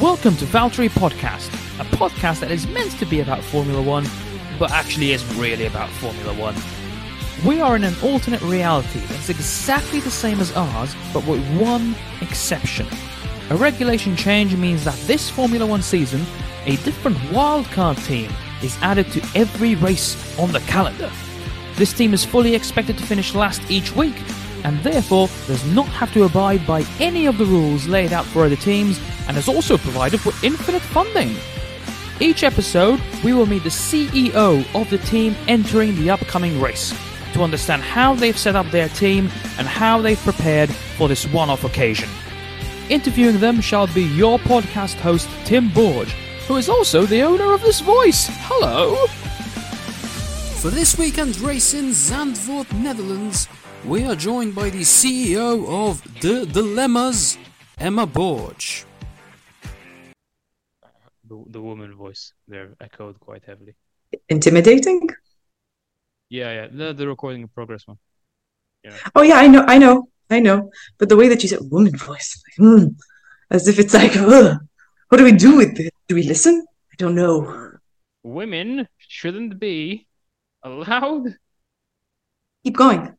Welcome to Valtteri Podcast, a podcast that is meant to be about Formula One, but actually isn't really about Formula One. We are in an alternate reality that's exactly the same as ours, but with one exception. A regulation change means that this Formula One season, a different wildcard team is added to every race on the calendar. This team is fully expected to finish last each week, and therefore does not have to abide by any of the rules laid out for other teams, and is also provided with infinite funding. Each episode, we will meet the CEO of the team entering the upcoming race to understand how they've set up their team and how they've prepared for this one off occasion. Interviewing them shall be your podcast host, Tim Borg, who is also the owner of this voice. Hello! For this weekend's race in Zandvoort, Netherlands, we are joined by the CEO of The Dilemmas, Emma Borg. The, the woman voice there echoed quite heavily. Intimidating? Yeah, yeah, the, the recording in progress one. Oh yeah, I know, I know, I know. But the way that you said woman voice, like, mm, as if it's like, Ugh, what do we do with it? Do we listen? I don't know. Women shouldn't be allowed. Keep going.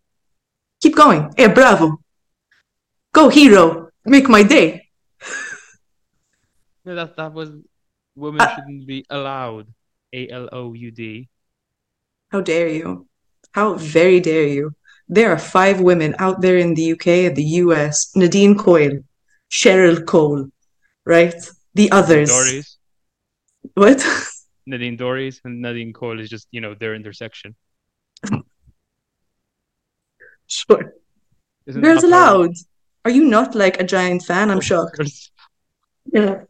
Keep going. Hey, bravo. Go, hero. Make my day. No, that that was women Uh, shouldn't be allowed. A L O U D. How dare you? How very dare you? There are five women out there in the UK and the US. Nadine Coyle, Cheryl Cole, right? The others. Doris, What? Nadine Dorries, and Nadine Cole is just you know their intersection. sure. Isn't Girls Aloud. Are you not like a giant fan? I'm shocked. Girls- Yeah.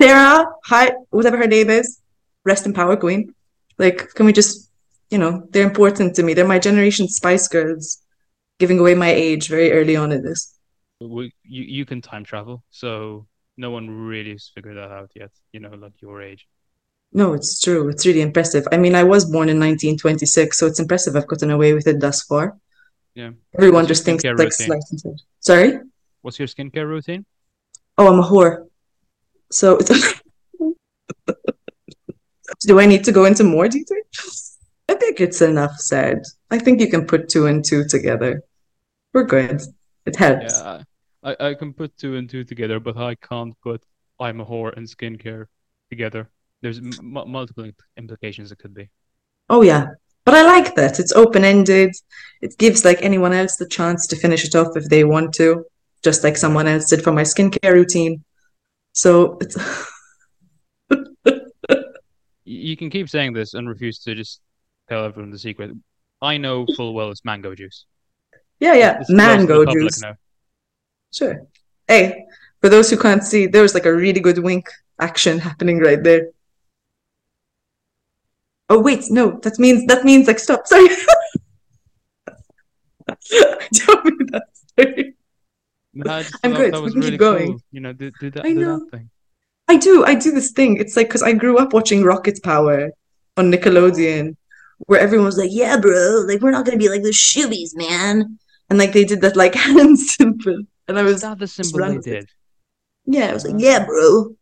Sarah, hi, whatever her name is, rest in power, queen. Like, can we just, you know, they're important to me. They're my generation Spice Girls, giving away my age very early on in this. we, you you can time travel, so no one really has figured that out yet. You know, like your age. No, it's true. It's really impressive. I mean, I was born in 1926, so it's impressive I've gotten away with it thus far. Yeah. Everyone just thinks like routine? slight and Sorry? What's your skincare routine? Oh, I'm a whore. So, do I need to go into more detail? I think it's enough said. I think you can put two and two together. We're good. It helps. Yeah, I I can put two and two together, but I can't put I'm a whore and skincare together. There's m- multiple implications it could be. Oh, yeah. But I like that. It's open-ended. It gives like anyone else the chance to finish it off if they want to, just like someone else did for my skincare routine. So it's You can keep saying this and refuse to just tell everyone the secret. I know full well it's mango juice. yeah, yeah. It's close to the Mango juice. now. Sure. Hey, for those who can't see, there was like a really good wink action happening right there. Oh wait, no, that means that means like stop. Sorry. Don't mean that. Sorry. No, I'm good. We was can keep really going. cool. You know, do, do that, I do know. that thing. I do, I do this thing. It's like because I grew up watching Rocket Power on Nickelodeon, where everyone was like, "Yeah, bro, like we're not gonna be like the Shoobies, man," and like they did that like hand symbol, and I was that the symbol they it. did? Yeah, I was like, yeah, bro,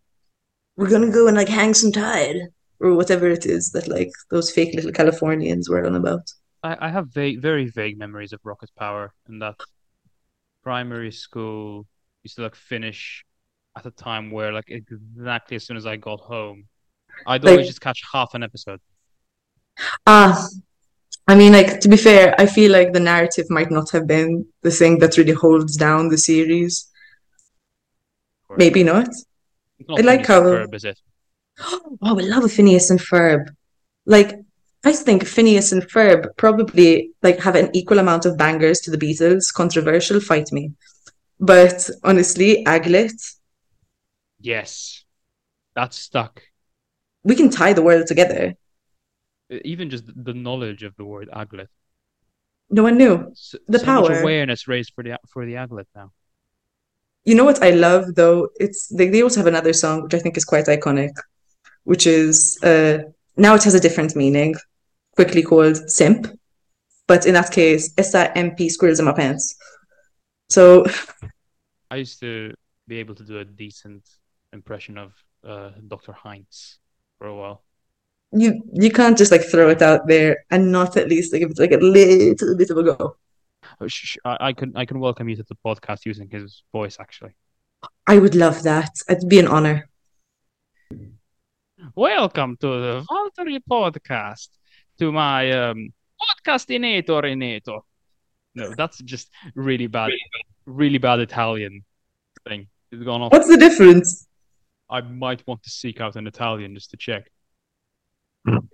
we're gonna go and like hang some tide or whatever it is that like those fake little Californians were on about. I, I have vague, very vague memories of Rocket Power and that primary school used to like finish at a time where like exactly as soon as I got home, I'd Like- always just catch half an episode. Ah, I mean, like to be fair, I feel like the narrative might not have been the thing that really holds down the series. Maybe not. Not I like how- Ferb, is it? Oh, I love a Phineas and Ferb. Like, I think Phineas and Ferb probably like have an equal amount of bangers to the Beatles. Controversial, fight me. But honestly, Aglet, Yes, that's stuck. we can tie the world together. Even just the knowledge of the word aglet. No one knew. So, The so power. awareness raised for the for the aglet now. You know what I love though? It's they, they also have another song which I think is quite iconic, which is uh now it has a different meaning, quickly called simp. But in that case, essa MP squirrels in my pants. So I used to be able to do a decent impression of uh, Dr. Heinz for a while. You you can't just like throw it out there and not at least like give it like a little bit of a go. Oh, sh- sh- I, I can I can welcome you to the podcast using his voice actually. I would love that. It'd be an honor. Welcome to the Valtteri podcast. To my um, podcastinator inator. No, that's just really bad, really bad Italian thing. It's gone off. What's the difference? I might want to seek out an Italian just to check.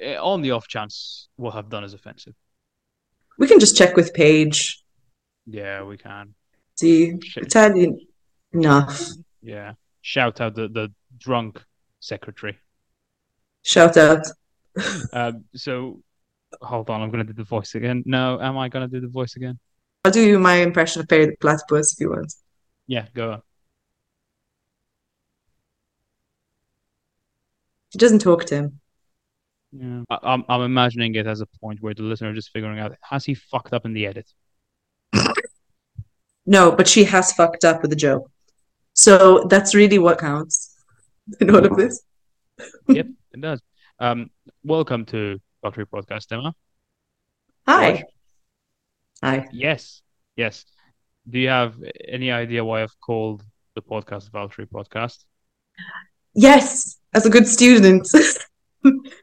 Eh, on the off chance what I've done is offensive. We can just check with Paige. Yeah, we can. See, Shit. Italian enough. Yeah. Shout out the, the drunk secretary. Shout out. Um, so hold on, I'm gonna do the voice again. No, am I gonna do the voice again? I'll do you my impression of Perry the Platypus if you want. Yeah, go on. He doesn't talk to him. Yeah. I, I'm I'm imagining it as a point where the listener is just figuring out has he fucked up in the edit? No, but she has fucked up with the joke. So that's really what counts in all of this. Yep, it does. Um, welcome to Valtteri Podcast, Emma. Hi. George? Hi. Yes, yes. Do you have any idea why I've called the podcast Valtteri Podcast? Yes, as a good student,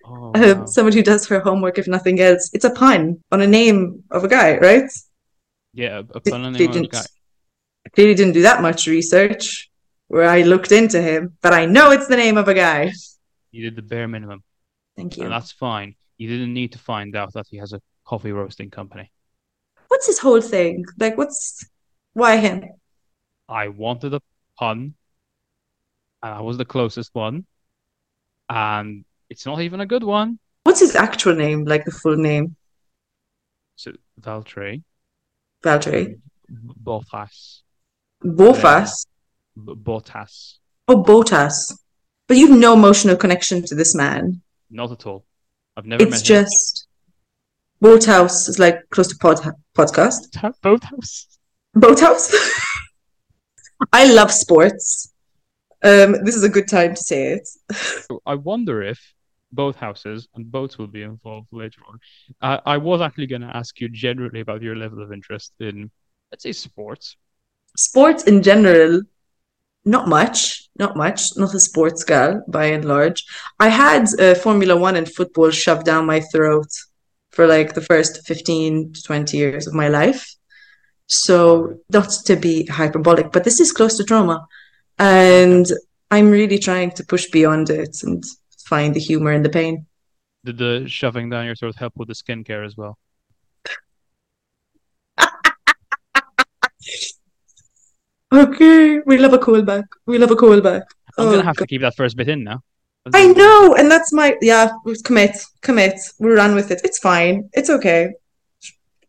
Oh, uh, wow. someone who does her homework if nothing else. It's a pun on a name of a guy, right? yeah, a pun on they name of a guy. I clearly didn't do that much research where I looked into him, but I know it's the name of a guy. You did the bare minimum, Thank and you. that's fine. You didn't need to find out that he has a coffee roasting company. What's his whole thing? Like, what's why him? I wanted a pun, and I was the closest one, and it's not even a good one. What's his actual name? Like the full name? So Valtteri Valtteri. Bottas, Bofas. B- Bottas, Oh, Botas. But you've no emotional connection to this man. not at all. I've never It's just Boathouse is like close to pod podcast. Bottas. Boathouse. I love sports. Um, this is a good time to say it. I wonder if both houses and boats will be involved later on. I I was actually going to ask you generally about your level of interest in, let's say, sports. Sports in general, not much, not much, not a sports gal by and large. I had uh, Formula One and football shoved down my throat for like the first 15 to 20 years of my life. So, not to be hyperbolic, but this is close to trauma. And I'm really trying to push beyond it and find the humor in the pain. Did the shoving down your throat help with the skincare as well? Okay, we love a callback. We love a callback. I'm Oh, gonna have God. to keep that first bit in now. I know, and that's my yeah. Commit, commit. We run with it. It's fine. It's okay.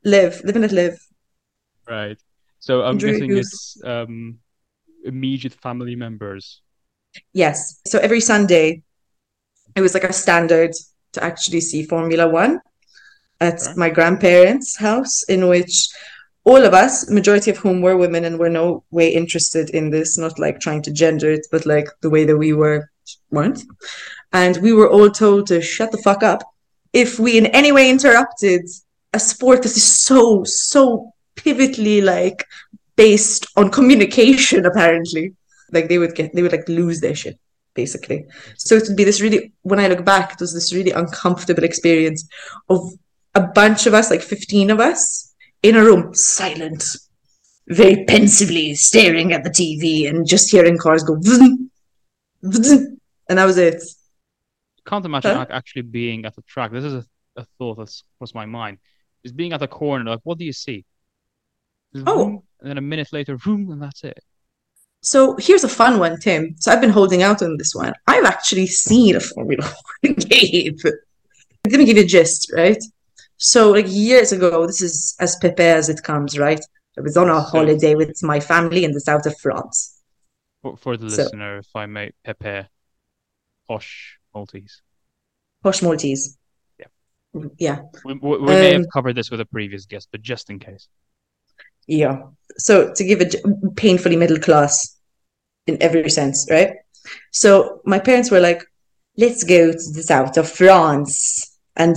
Live, live and let live. Right. So I'm Enjoy guessing it's um immediate family members. Yes. So every Sunday, it was like a standard to actually see Formula One at Okay. my grandparents' house, in which all of us, majority of whom were women and were no way interested in this, not like trying to gender it, but like the way that we were weren't. And we were all told to shut the fuck up if we in any way interrupted a sport that is so, so pivotally like based on communication, apparently. Like they would get, they would like lose their shit, basically. So it would be this really, when I look back, it was this really uncomfortable experience of a bunch of us, like 15 of us, in a room, silent, very pensively staring at the TV and just hearing cars go, vroom, vroom, and that was it. Can't imagine Huh? actually being at the track. This is a, a thought that's crossed my mind. Is being at the corner, like what do you see? Just Oh. and then a minute later, vroom, and that's it. So here's a fun one, Tim. So I've been holding out on this one. I've actually seen a Formula One game. Let me give you a gist, right? So like years ago, this is as Pepe as it comes, right? I was on a holiday with my family in the south of France. For, for the So- listener, if I may, Pepe, posh Maltese. Posh Maltese. Yeah. Yeah. We, we, we may have Um, covered this with a previous guest, but just in case. Yeah. So to give it painfully middle class in every sense, right? So my parents were like, let's go to the south of France. And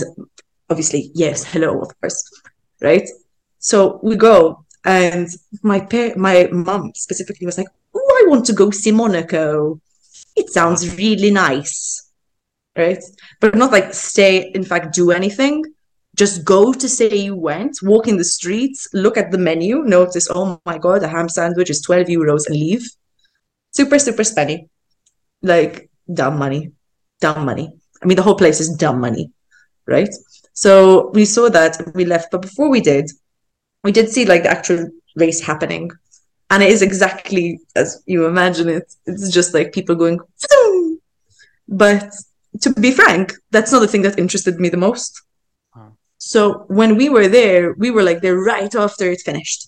obviously, yes, hello, of course. Right. So we go. And my pa- my mom specifically was like, Oh, I want to go see Monaco. It sounds really nice. Right. But not like stay, in fact, do anything. Just go to say you went, walk in the streets, look at the menu, notice, oh my God, a ham sandwich is 12 euros and leave. Super, super spenny. Like dumb money. Dumb money. I mean, the whole place is dumb money. Right. So we saw that we left. But before we did, we did see like the actual race happening. And it is exactly as you imagine it. It's just like people going, but to be frank, that's not the thing that interested me the most. So when we were there, we were like there right after it finished.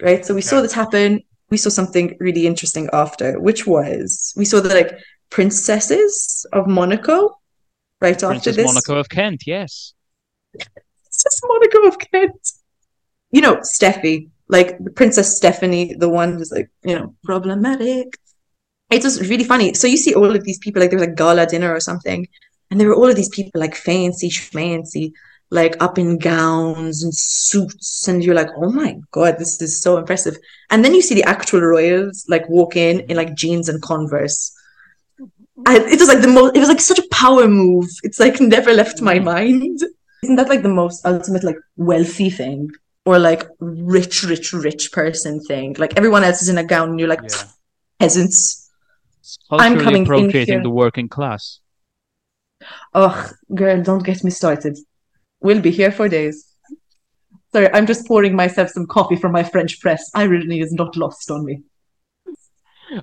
Right. So we saw this happen. We saw something really interesting after, which was we saw the like princesses of Monaco right after Princess this. Monaco of Kent, yes. Princess Monaco of Kent. You know, Steffi, like the Princess Stephanie, the one who's like, you know, problematic. It was really funny. So you see all of these people, like there was a gala dinner or something, and there were all of these people like fancy schmancy, like up in gowns and suits, and you're like, oh my god, this is so impressive. And then you see the actual royals like walk in in like jeans and Converse. Mm-hmm. And it was like the most. It was like such a power move. It's like never left my mm-hmm. mind. Isn't that like the most ultimate like wealthy thing? Or like rich, rich, rich person thing? Like everyone else is in a gown and you're like Yeah. peasants. Culturally I'm coming in appropriating here. the working class. Oh, girl, don't get me started. We'll be here for days. Sorry, I'm just pouring myself some coffee from my French press. Irony is not lost on me.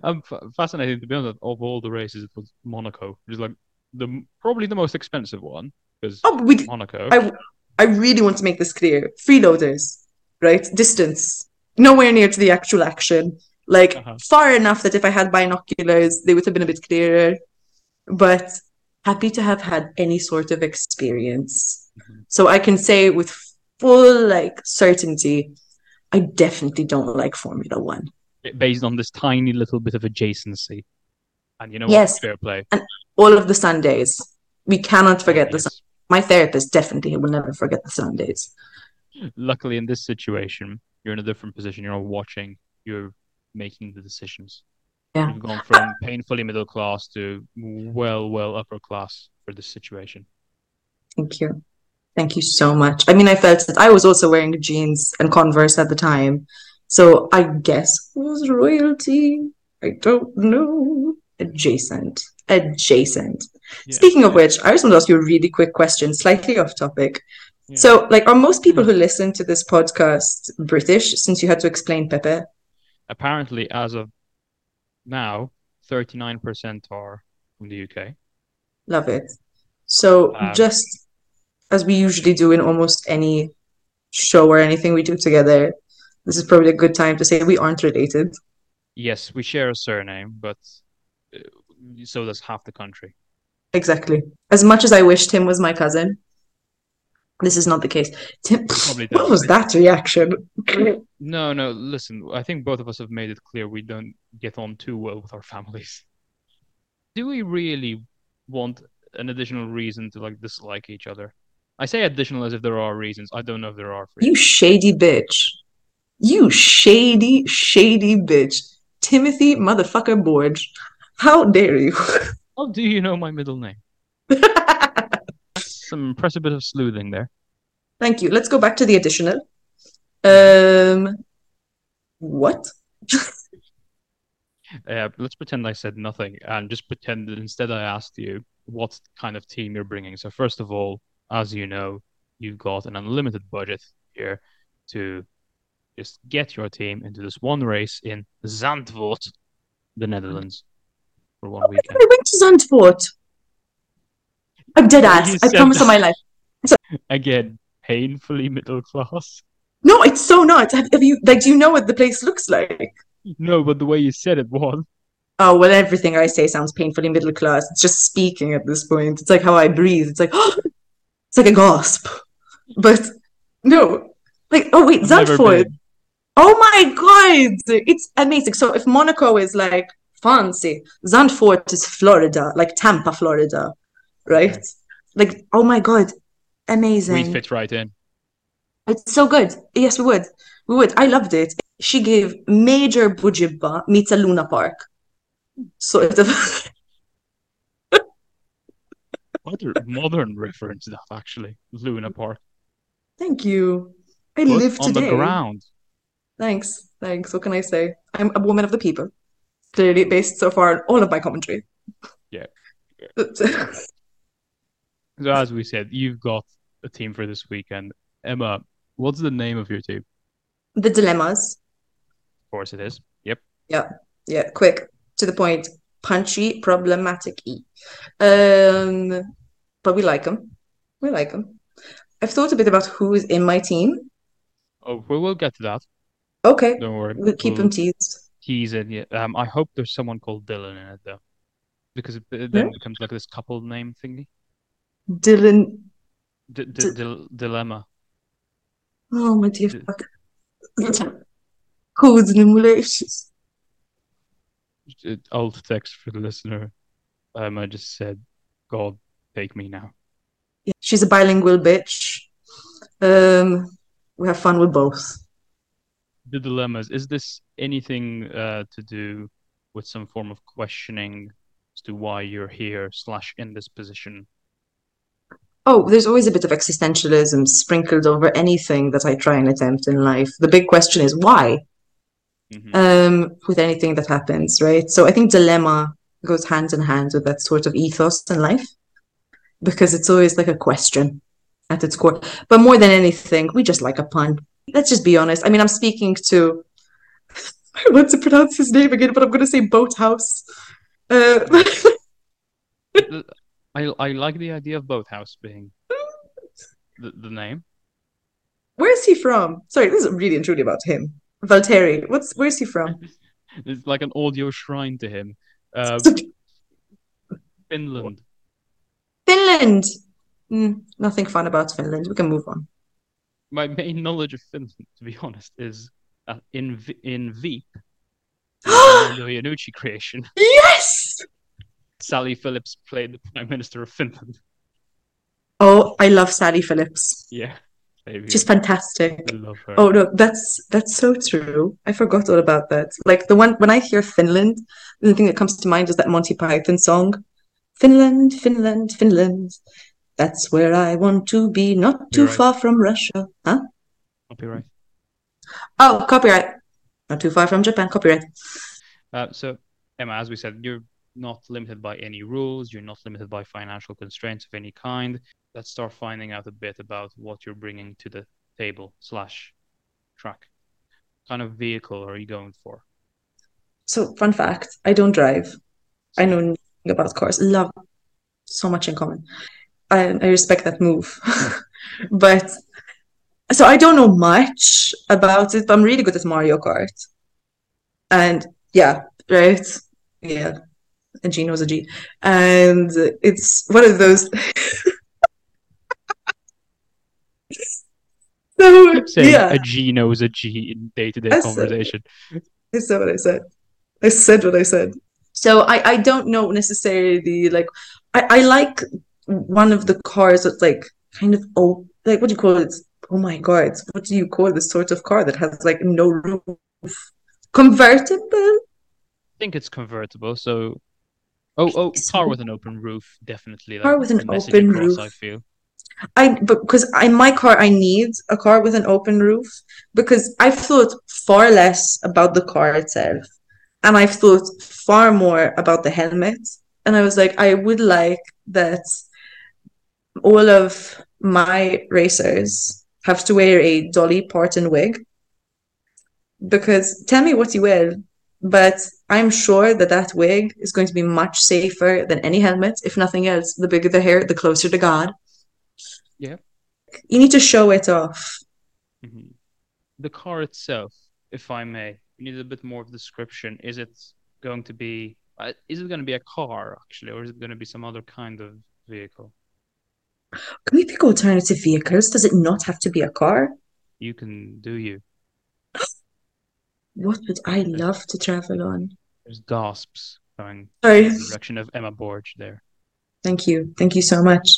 I'm f- fascinated to be honest. Of all the races, it was Monaco, which is like the probably the most expensive one because Oh, we, Monaco. I, I really want to make this clear. Freeloaders, right? Distance, nowhere near to the actual action. Like Uh-huh. far enough that if I had binoculars, they would have been a bit clearer. But happy to have had any sort of experience. Mhm. So I can say with full like certainty, I definitely don't like Formula One. based on this tiny little bit of adjacency. And you know Yes. what? Fair play. And all of the Sundays. We cannot forget the Yes. Sun- my therapist definitely will never forget the Sundays. Luckily, in this situation, you're in a different position. You're not watching. You're making the decisions. Yeah. You've gone from painfully middle class to well, well upper class for this situation. Thank you. Thank you so much. I mean, I felt that I was also wearing jeans and Converse at the time. So I guess it was royalty. I don't know. Adjacent. Adjacent. Yeah. Speaking of which, I just want to ask you a really quick question, slightly off topic. Yeah. So, like, are most people who listen to this podcast British since you had to explain Pepe? apparently, as of now, 39% are from the UK. Love it. So, Um, just as we usually do in almost any show or anything we do together, this is probably a good time to say we aren't related. Yes, we share a surname, but uh, so does half the country. Exactly. As much as I wish Tim was my cousin, this is not the case. Tim, what was that reaction? No, no, listen, I think both of us have made it clear we don't get on too well with our families. Do we really want an additional reason to like dislike each other? I say additional as if there are reasons. I don't know if there are for You shady bitch. You shady, shady bitch. Timothy motherfucker Borg. How dare you? How do you know my middle name? Some impressive bit of sleuthing there. Thank you. Let's go back to the additional. Um, what? Uh, let's pretend I said nothing and just pretend that instead I asked you what kind of team you're bringing. So first of all, as you know, you've got an unlimited budget here to just get your team into this one race in Zandvoort, the Netherlands, for one weekend. I went to Zandvoort. I'm dead ass. I promise on my life. Again, painfully middle class. No, it's so not. Have, have you like? Do you know what the place looks like? No, but the way you said it was. Oh well, everything I say sounds painfully middle class. It's just speaking at this point. It's like how I breathe. It's like it's like a gasp. But no, like oh wait, I've Zandvoort. Oh my god, it's amazing. So if Monaco is like fancy. Zandvoort is Florida, like Tampa, Florida, right? Like, oh my God, amazing. We'd fit right in. It's so good. Yes, we would. We would. I loved it. She gave major Bugibba meets a Luna Park. Sort of. Modern, modern reference that actually. Luna Park. Thank you. I live on today. the ground. Thanks. Thanks. What can I say? I'm a woman of the people. Clearly based so far on all of my commentary. Yeah. So as we said, you've got a team for this weekend. Emma, what's the name of your team? The Dilemmas. Of course it is. Yep. Yeah, Yeah. quick, to the point, punchy, problematic E. Um, but we like them. We like them. I've thought a bit about who is in my team. Oh, we will get to that. Okay, Don't worry. we'll keep them teased. He's in. Yeah. Um, I hope there's someone called Dylan in it though, because it, it Yeah. then becomes like this couple name thingy. Dylan. D- d- D- dilemma. Oh my dear D- fuck. Who's in relations? Uh, Alt text for the listener. Um, I just said, "God, take me now." Yeah, she's a bilingual bitch. Um, we have fun with both. The dilemmas. Is this anything uh, to do with some form of questioning as to why you're here slash in this position? Oh, there's always a bit of existentialism sprinkled over anything that I try and attempt in life. The big question is why? Mhm. um, with anything that happens, right? So I think dilemma goes hand in hand with that sort of ethos in life because it's always like a question at its core. But more than anything, we just like a pun. Let's just be honest. I mean, I'm speaking to, I want to pronounce his name again, but I'm going to say Boathouse. Uh, I I like the idea of Boathouse being the, the name. where's he from? Sorry, this is really and truly about him. Valtteri, what's where's he from? It's like an audio shrine to him. Uh, Finland. Finland. Hmm, nothing fun about Finland. We can move on. My main knowledge of Finland, to be honest, is that in V- in Veep, the Iannucci creation, Yes! Sally Phillips played the Prime Minister of Finland. Oh, I love Sally Phillips. Yeah, baby. She's fantastic. I love her. Oh no, that's that's so true. I forgot all about that. Like the one when I hear Finland, the thing that comes to mind is that Monty Python song. Finland, Finland, Finland. That's where I want to be, not too far from Russia. Huh? Copyright. Oh, copyright. Not too far from Japan, copyright. Uh, so, Emma, as we said, you're not limited by any rules. You're not limited by financial constraints of any kind. Let's start finding out a bit about what you're bringing to the table slash track. What kind of vehicle are you going for? So, fun fact, I don't drive. I know nothing about cars. Love so much in common. I, I respect that move. But so I don't know much about it, but I'm really good at Mario Kart. And yeah, right? Yeah. A G knows a G. And it's one of those. So Saying yeah, a G knows a G in day to day conversation. I said what I said. I said what I said. So I, I don't know necessarily like I, I like one of the cars that's like kind of oh like what do you call it? Oh my God, what do you call this sort of car that has like no roof? Convertible? I think it's convertible. So, oh, oh, car with an open roof, definitely. Car with an open across, roof. I feel. I but because in my car I need a car with an open roof because I've thought far less about the car itself and I've thought far more about the helmet and I was like I would like that all of my racers have to wear a Dolly Parton wig because tell me what you will but I'm sure that that wig is going to be much safer than any helmet if nothing else the bigger the hair the closer to God Yeah. you need to show it off. Mhm. The car itself, if I may, we need a bit more of description. Is it going to be, uh, is it going to be a car actually, or is it going to be some other kind of vehicle? Can we pick alternative vehicles? Does it not have to be a car? You can do you. What would I love to travel on? There's gasps going Sorry. in the direction of Emma Borg there. Thank you. Thank you so much.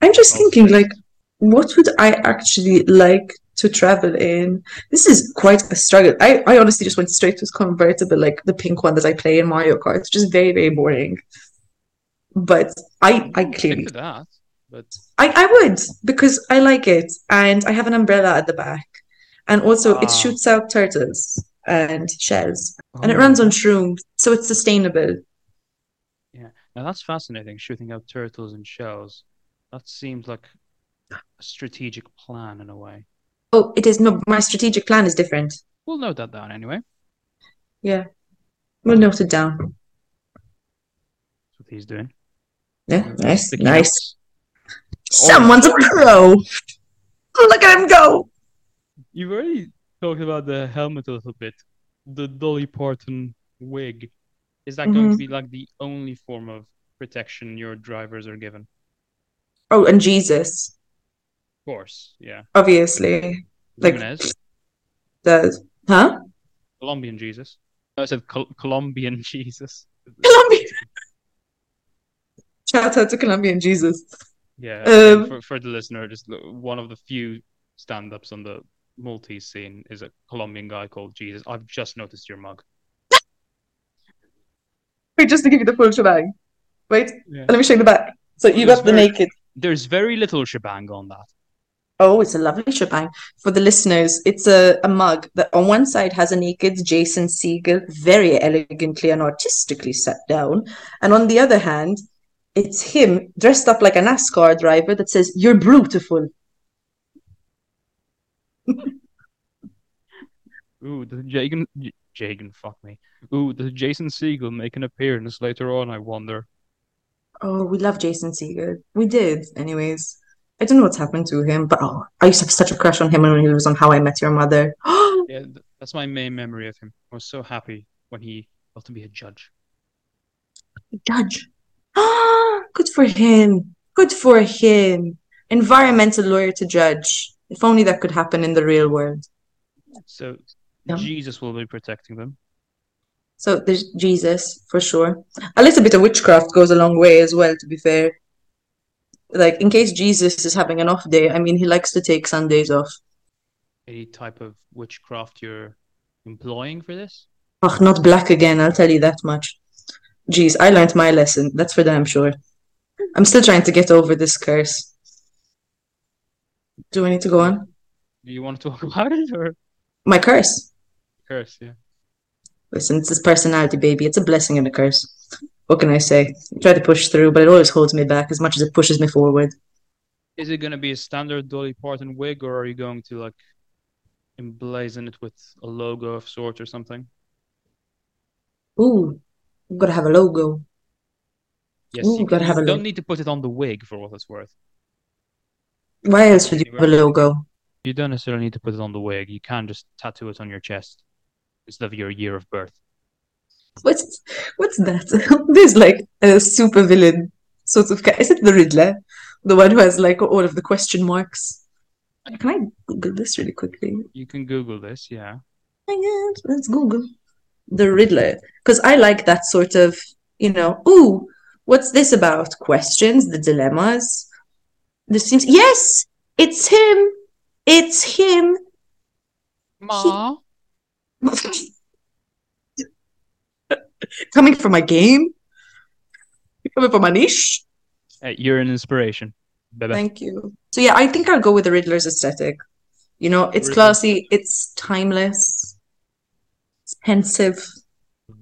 I'm just Oh, thinking, like, what would I actually like to travel in? This is quite a struggle. I, I honestly just went straight to convertible, like the pink one that I play in Mario Kart. It's just very, very boring. But I, I clearly, that. But I, I would because I like it, and I have an umbrella at the back, and also it Ah. shoots out turtles and shells, and it Oh, runs on shrooms, so it's sustainable. Yeah, now that's fascinating. Shooting out turtles and shells. That seems like a strategic plan in a way. Oh, it is no, my strategic plan is different. We'll note that down anyway. Yeah, we'll note it down. That's what he's doing. Yeah, nice, nice. Notes. Someone's a pro. Look at him go. You've already talked about the helmet a little bit. The Dolly Parton wig. Is that going to Mhm. be like the only form of protection your drivers are given? Oh, and Jesus, Of course, yeah. obviously. Like- Jimenez, The huh? Colombian Jesus. No, I said Col- Colombian Jesus. Colombian. Shout out to Colombian Jesus. Yeah, Um, for, for the listener, just one of the few stand-ups on the Maltese scene is a Colombian guy called Jesus. I've just noticed your mug. Wait, just to give you the full shebang. Wait, Yeah. let me show you the back. So you It was got the very- naked. There's very little shebang on that. Oh, it's a lovely shebang. For the listeners, it's a, a mug that on one side has a naked Jason Segel, very elegantly and artistically set down. And on the other hand, it's him dressed up like a NASCAR driver that says, You're beautiful. Ooh, does Jagan, Jagan, fuck me. Ooh, does Jason Segel make an appearance later on? I wonder. Oh, we love Jason Segel. We did, anyways. I don't know what's happened to him, but oh, I used to have such a crush on him when he was on How I Met Your Mother. Yeah, that's my main memory of him. I was so happy when he got to be a judge. Judge. Ah, good for him. Good for him. Environmental lawyer to judge. If only that could happen in the real world. So Yeah. Jesus will be protecting them. So there's Jesus for sure. A little bit of witchcraft goes a long way as well, to be fair. Like in case Jesus is having an off day, I mean he likes to take Sundays off. Any type of witchcraft you're employing for this? Oh, not black again, I'll tell you that much. Jeez, I learned my lesson. That's for damn sure. I'm still trying to get over this curse. Do I need to go on? Do you want to talk about it or My curse. curse? Yeah. Listen, it's his personality, baby. It's a blessing and a curse. What can I say? I try to push through, but it always holds me back as much as it pushes me forward. Is it going to be a standard Dolly Parton wig, or are you going to like emblazon it with a logo of sorts or something? Ooh, I've got to have a logo. Yes, Ooh, you, can- have a you logo. don't need to put it on the wig for what it's worth. Why else would you have a logo? You don't necessarily need to put it on the wig. You can just tattoo it on your chest instead of your year of birth. What's what's that? There's like a super villain sort of guy. Is it the Riddler? The one who has like all of the question marks. Can I Google this really quickly? You can Google this, yeah. let's Google the Riddler because I like that sort of, you know, ooh, what's this about? Questions, the dilemmas. This seems yes, it's him. It's him. Ma. Coming from my game. Coming from my niche. Hey, you're an inspiration. Bebe. Thank you. So yeah, I think I'll go with the Riddler's aesthetic. You know, it's Riddler. classy, it's timeless, it's pensive.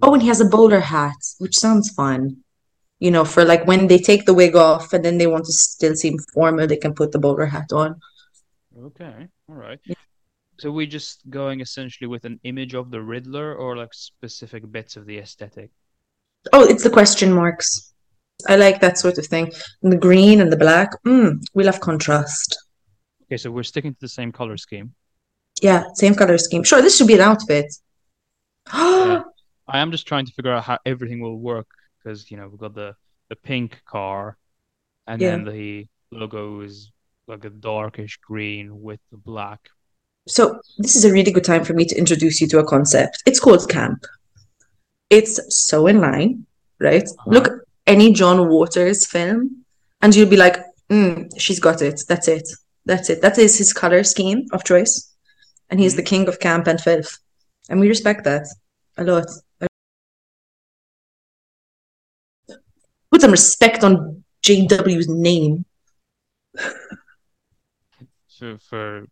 Oh, and he has a bowler hat, which sounds fun. You know, for like when they take the wig off and then they want to still seem formal, they can put the bowler hat on. Okay, all right. Yeah. So we're just going essentially with an image of the Riddler or like specific bits of the aesthetic? Oh, it's the question marks. I like that sort of thing. And the green and the black. Mm, we love contrast. Okay, so we're sticking to the same color scheme. Yeah, same color scheme. Sure, this should be an outfit. I am just trying to figure out how everything will work because you know we've got the the pink car, and Yeah. then the logo is like a darkish green with the black. So this is a really good time for me to introduce you to a concept. It's called camp. It's so in line, right? Uh-huh. Look, any John Waters film, and you'll be like, mm, she's got it. That's it. That's it. That is his color scheme of choice. And he's the king of camp and filth. And we respect that a lot. Put some respect on JW's name. So for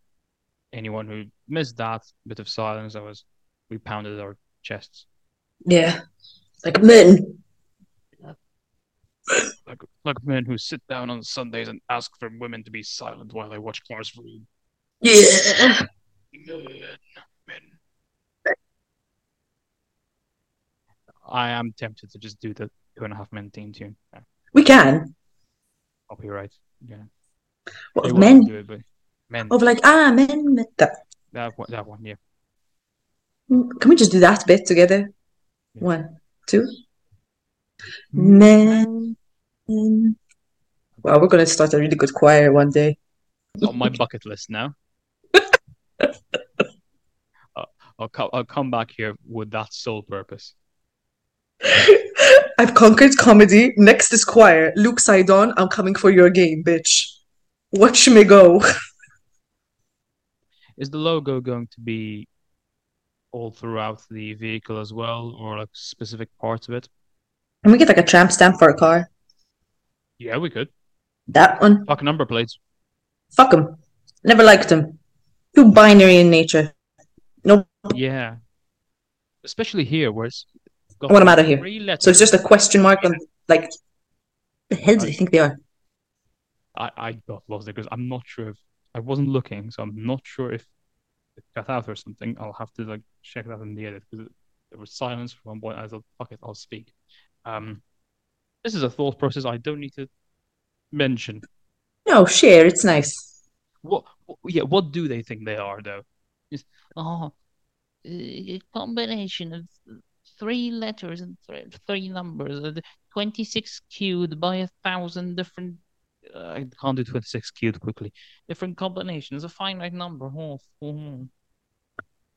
anyone who missed that bit of silence, I was we pounded our chests Yeah. Like men. like like men who sit down on Sundays and ask for women to be silent while they watch cars read. Yeah. Men, men. I am tempted to just do the two and a half men theme tune. Yeah, We can. copyright. Yeah. What, They of men? do it, but men. Of like, ah, men. met That. That one, that one, yeah. Can we just do that bit together? Yeah. One, two. Men. Well, we're going to start a really good choir one day. on my bucket list now. Uh, I'll I'll come back here with that sole purpose. I've conquered comedy. Next is choir. Luke Sidon, I'm coming for your game, bitch. Watch me go. Is the logo going to be all throughout the vehicle as well, or like specific parts of it? Can we get like a tramp stamp for a car? Yeah, we could. That one. Fuck number plates. Fuck him. Never liked him. Too binary in nature. No, Yeah. Especially here, where it's I want him out of here. so it's just a question mark on like the hell do they think they are? I, I got lost there because I'm not sure if I wasn't looking, so I'm not sure if it cut out or something. I'll have to like check that in the edit because there was silence for one point. I thought, fuck it, I'll speak. Um, this is a thought process I don't need to mention. No, share. It's nice. What, what yeah, what do they think they are though? It's, oh, a combination of three letters and th- three numbers, uh, 26 cubed by a thousand different uh, I can't do 26 cubed quickly. different combinations, a finite number. Oh, oh.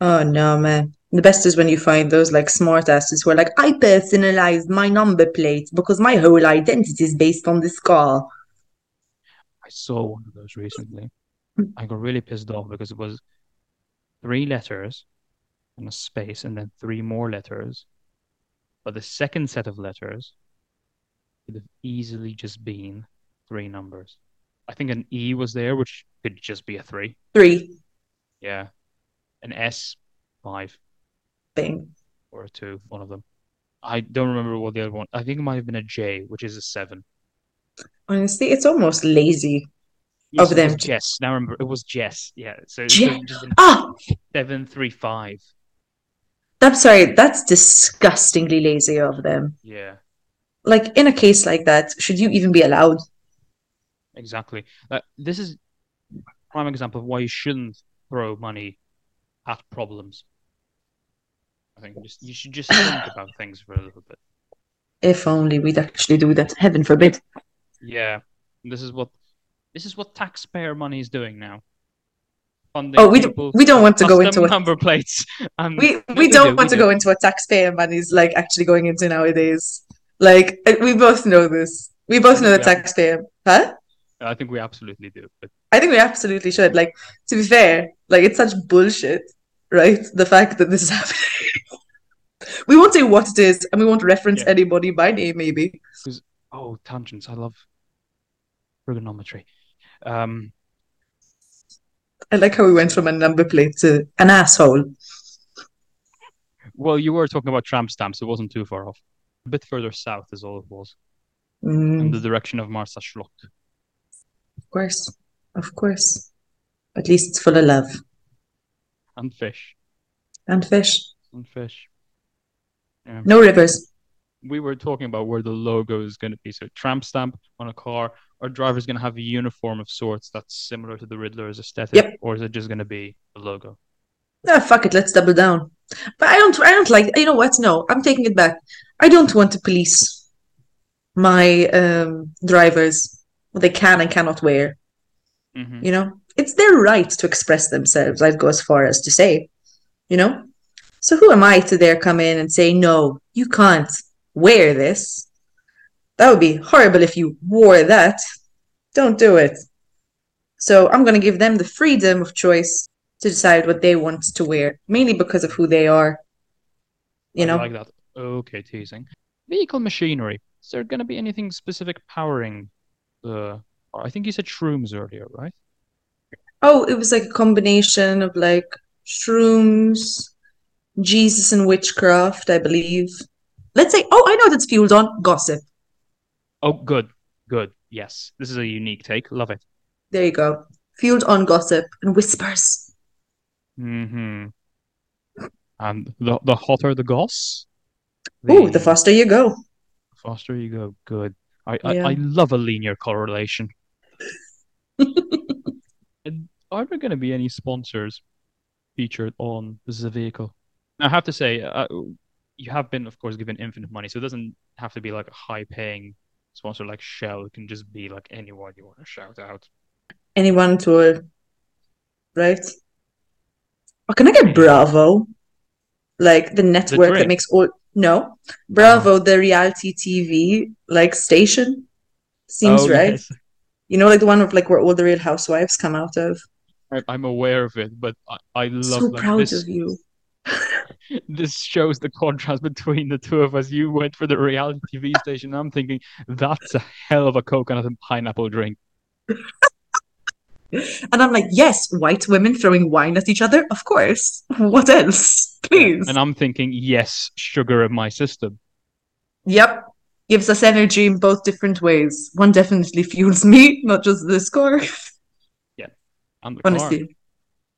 Oh no, man. The best is when you find those like smart asses who are like, I personalized my number plate because my whole identity is based on this car. I saw one of those recently. I got really pissed off because it was three letters and a space and then three more letters. But the second set of letters could have easily just been three numbers. I think an E was there, which could just be a three. Three. Yeah. An S, five, Bing. or a two, one of them. I don't remember what the other one. I think it might have been a J, which is a seven. Honestly, it's almost lazy. Yes, Of them. Jess. Now remember, it was Jess. Yeah. So it Je- could have just been Ah, seven, three, five. I'm sorry. That's disgustingly lazy of them. Yeah. Like in a case like that, should you even be allowed? Exactly. Uh, this is a prime example of why you shouldn't throw money at problems. I think just you should just think about things for a little bit. If only we'd actually do that. Heaven forbid. Yeah, this is what this is what taxpayer money is doing now. Funding Oh, we don't- we don't want to go into it. number plates. And We we do, don't want do. to go into what taxpayer money's like actually going into nowadays. Like uh, we both know this. We both know that Yeah. taxpayer. Huh? I think we absolutely do. But I think we absolutely should. Like, to be fair, like it's such bullshit, right? The fact that this is happening. we won't say what it is, and we won't reference Yeah. anybody by name, maybe. oh, tangents! I love trigonometry. Um, I like how we went from a number plate to an asshole. well, you were talking about tramp stamps. It wasn't too far off. A bit further south is all it was, Mm, in the direction of Marsaxlokk. of course, of course. At least it's full of love And fish. and fish. And fish. Yeah. No rivers. We were talking about where the logo is going to be. So, tramp stamp on a car. Our driver's going to have a uniform of sorts that's similar to the Riddler's aesthetic, Yep. or is it just going to be the logo? Ah, fuck it, let's double down. But I don't I don't like you know what? No, I'm taking it back. I don't want to police my um drivers what they can and cannot wear. hmm You know? It's their right to express themselves, I'd go as far as to say. You know? So who am I to dare come in and say, no, you can't wear this? That would be horrible if you wore that. Don't do it. So I'm going to give them the freedom of choice to decide what they want to wear, mainly because of who they are. You I know, like that. Okay, teasing. Vehicle machinery. Is there going to be anything specific powering the? I think you said shrooms earlier, right? oh, it was like a combination of like shrooms, Jesus and witchcraft, I believe. Let's say, oh, I know that's fueled on gossip. Oh, good, good. Yes, this is a unique take. Love it. There you go. Fueled on gossip and whispers. Mm-hmm. And the the hotter the goss, Ooh, the faster you go. faster you go. Good. I, I, Yeah. I love a linear correlation. And are there going to be any sponsors featured on this vehicle? Now, I have to say, uh, you have been, of course, given infinite money, so it doesn't have to be like a high-paying sponsor like Shell. It can just be like anyone you want to shout out. Anyone to a right? Or can I get Bravo? Like the network that makes all no. Bravo, oh. the reality TV like station. Seems Oh, right. yes. You know, like the one of like where all the real housewives come out of. I'm aware of it, but I, I love so like, proud this. of you. This shows the contrast between the two of us. You went for the reality TV station. I'm thinking that's a hell of a coconut and pineapple drink. And I'm like, yes, white women throwing wine at each other, of course. What else? Please. And I'm thinking, yes, sugar in my system. Yep. Gives us energy in both different ways. One definitely fuels me, not just this car. Yeah. And the car.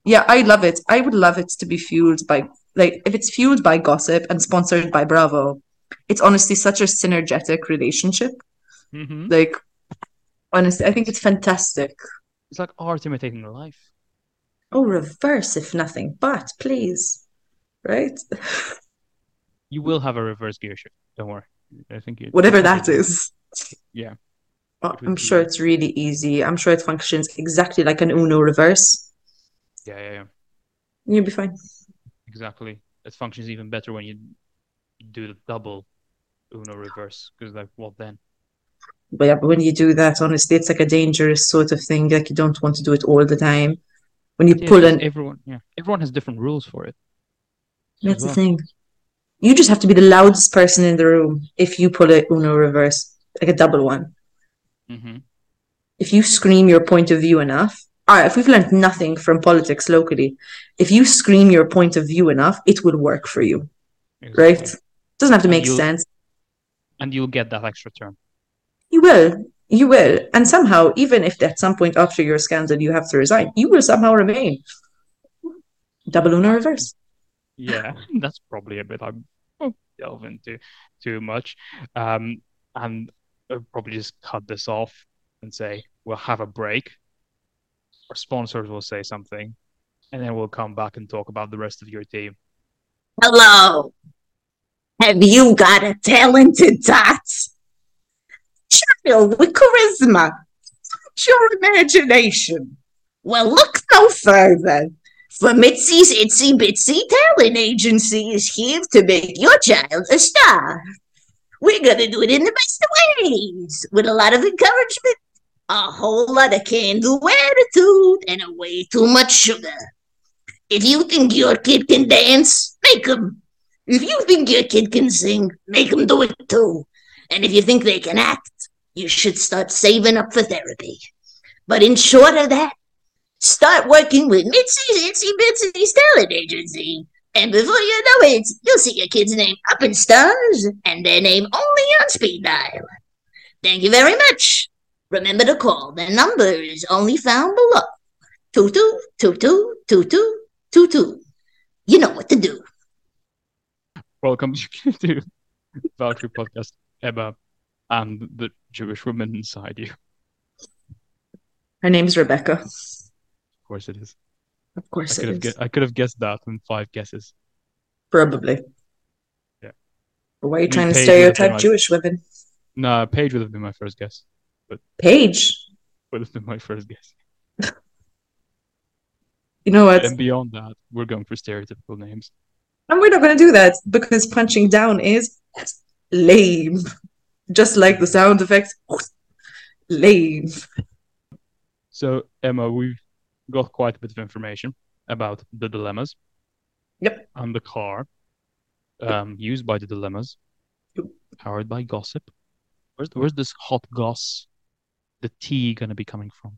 Yeah, I love it. I would love it to be fueled by like if it's fueled by gossip and sponsored by Bravo, it's honestly such a synergetic relationship. hmm Like honestly, I think it's fantastic. It's like art imitating life. Oh, reverse if nothing, but please. Right? You will have a reverse gear shift. Don't worry. I think you. Whatever that is. Yeah. Would I'm sure it's really easy. I'm sure it functions exactly like an Uno reverse. Yeah, yeah, yeah. You'll be fine. Exactly. It functions even better when you do the double Uno reverse. Because like, what then? But yeah, when you do that, honestly, it's like a dangerous sort of thing. Like you don't want to do it all the time. When you Yeah, pull an everyone, yeah, everyone has different rules for it. That's the thing. You just have to be the loudest person in the room if you pull a Uno reverse, like a double one. hmm If you scream your point of view enough, all right, if we've learned nothing from politics locally, if you scream your point of view enough, it will work for you, right? Doesn't have to And make sense. And you'll get that extra term. You will. You will. And somehow, even if at some point after your scandal you have to resign, you will somehow remain. Double Uno reverse. Yeah, that's probably a bit I won't delve into too much. Um, and I'll probably just cut this off and say we'll have a break. Our sponsors will say something, and then we'll come back and talk about the rest of your team. Hello. Have you got a talented dot? Child with charisma. What's your imagination? Well, look no further. For Mitzi's Itsy Bitsy Talent Agency is here to make your child a star. We're gonna do it in the best ways, with a lot of encouragement, a whole lot of can-do attitude, and a way too much sugar. If you think your kid can dance, make him. If you think your kid can sing, make him do it too. And if you think they can act, you should start saving up for therapy. But in short of that, start working with Mitzi's Itsy Bitsy's talent agency. And before you know it, you'll see your kid's name up in stars and their name only on speed dial. Thank you very much. Remember to call. The number is only found below. Two two two two. You know what to do. Welcome to Voucher Podcast, Emma, and the Jewish woman inside you. Her name's Rebecca. Of course, it is. Of I course could have gu- I could have guessed that in five guesses. Probably. Yeah. But why are you Me trying to Paige would stereotype like- Jewish women? No, Paige would have been my first guess. Paige. Would have been my first guess. You know what? And beyond that, we're going for stereotypical names. And we're not going to do that because punching down is lame. Just like the sound effects, lame. So, Emma, we've got quite a bit of information about the dilemmas. Yep. And the car um, used by the dilemmas, Yep. powered by gossip. Where's, where's this hot goss, the tea going to be coming from?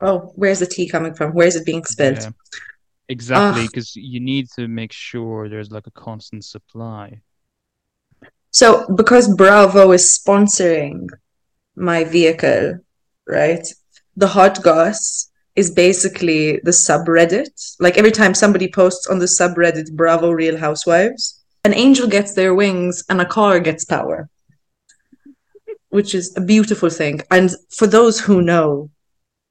Oh, where's the tea coming from? Where's it being spilled? Yeah. Exactly, because you need to make sure there's like a constant supply. So, because Bravo is sponsoring my vehicle, right? The hot goss is basically the subreddit. Like every time somebody posts on the subreddit Bravo Real Housewives, an angel gets their wings and a car gets power, which is a beautiful thing. And for those who know,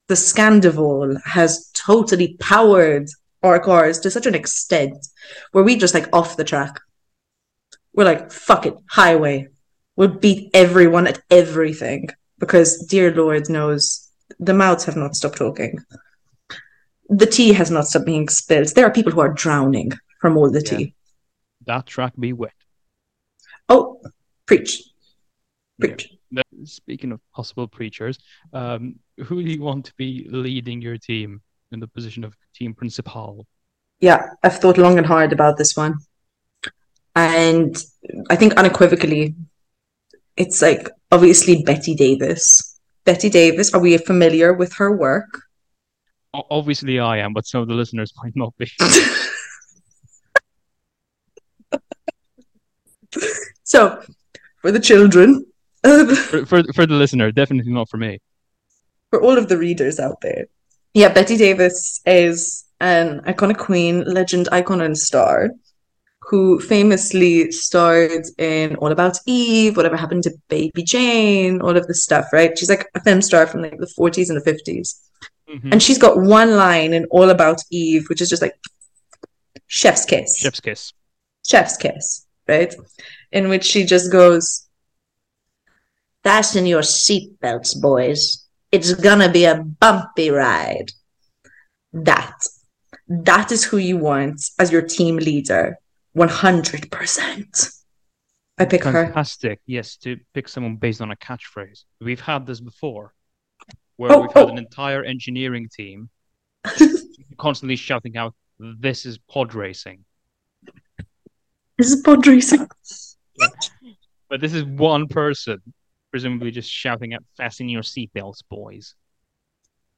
the Scandoval has totally powered our cars to such an extent where we just like off the track. We're like, fuck it, highway. We'll beat everyone at everything because dear Lord knows the mouths have not stopped talking. The tea has not stopped being spilled. There are people who are drowning from all the Yeah. tea. That track be wet. Oh, preach. Preach. Now, Speaking of possible preachers, um, who do you want to be leading your team in the position of team principal? Yeah, I've thought long and hard about this one. And I think unequivocally, it's like obviously Bette Davis. Bette Davis, are we familiar with her work? Obviously, I am, but some of the listeners might not be. So, for the children, for, for for the listener, definitely not for me. for all of the readers out there. Yeah, Bette Davis is an iconic queen, legend, icon, and star who famously starred in All About Eve, Whatever Happened to Baby Jane, all of this stuff, right? She's like a film star from like the 40s and the 50s. Mhm. And she's got one line in All About Eve, which is just like chef's kiss. Chef's kiss. chef's kiss, right? In which she just goes, Fasten your seatbelts, boys. It's gonna be a bumpy ride. that. That is who you want as your team leader. 100%. I pick her. Fantastic. Yes, to pick someone based on a catchphrase. We've had this before, where Oh, we've had oh. an entire engineering team constantly shouting out, "This is pod racing," This is pod racing. but this is one person, presumably just shouting at "Fasten your seatbelts, boys."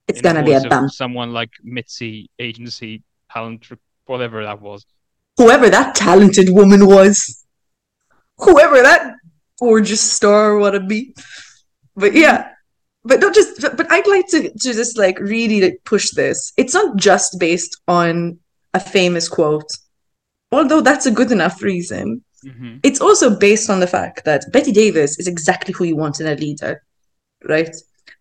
It's gonna be a bump. Someone like Mitzi, agency, talent, whatever that was. Whoever that talented woman was, whoever that gorgeous star wanna be. But yeah, but not just. But, but I'd like to to just like really like, push this. It's not just based on a famous quote, although that's a good enough reason. Hmm It's also based on the fact that Bette Davis is exactly who you want in a leader, right?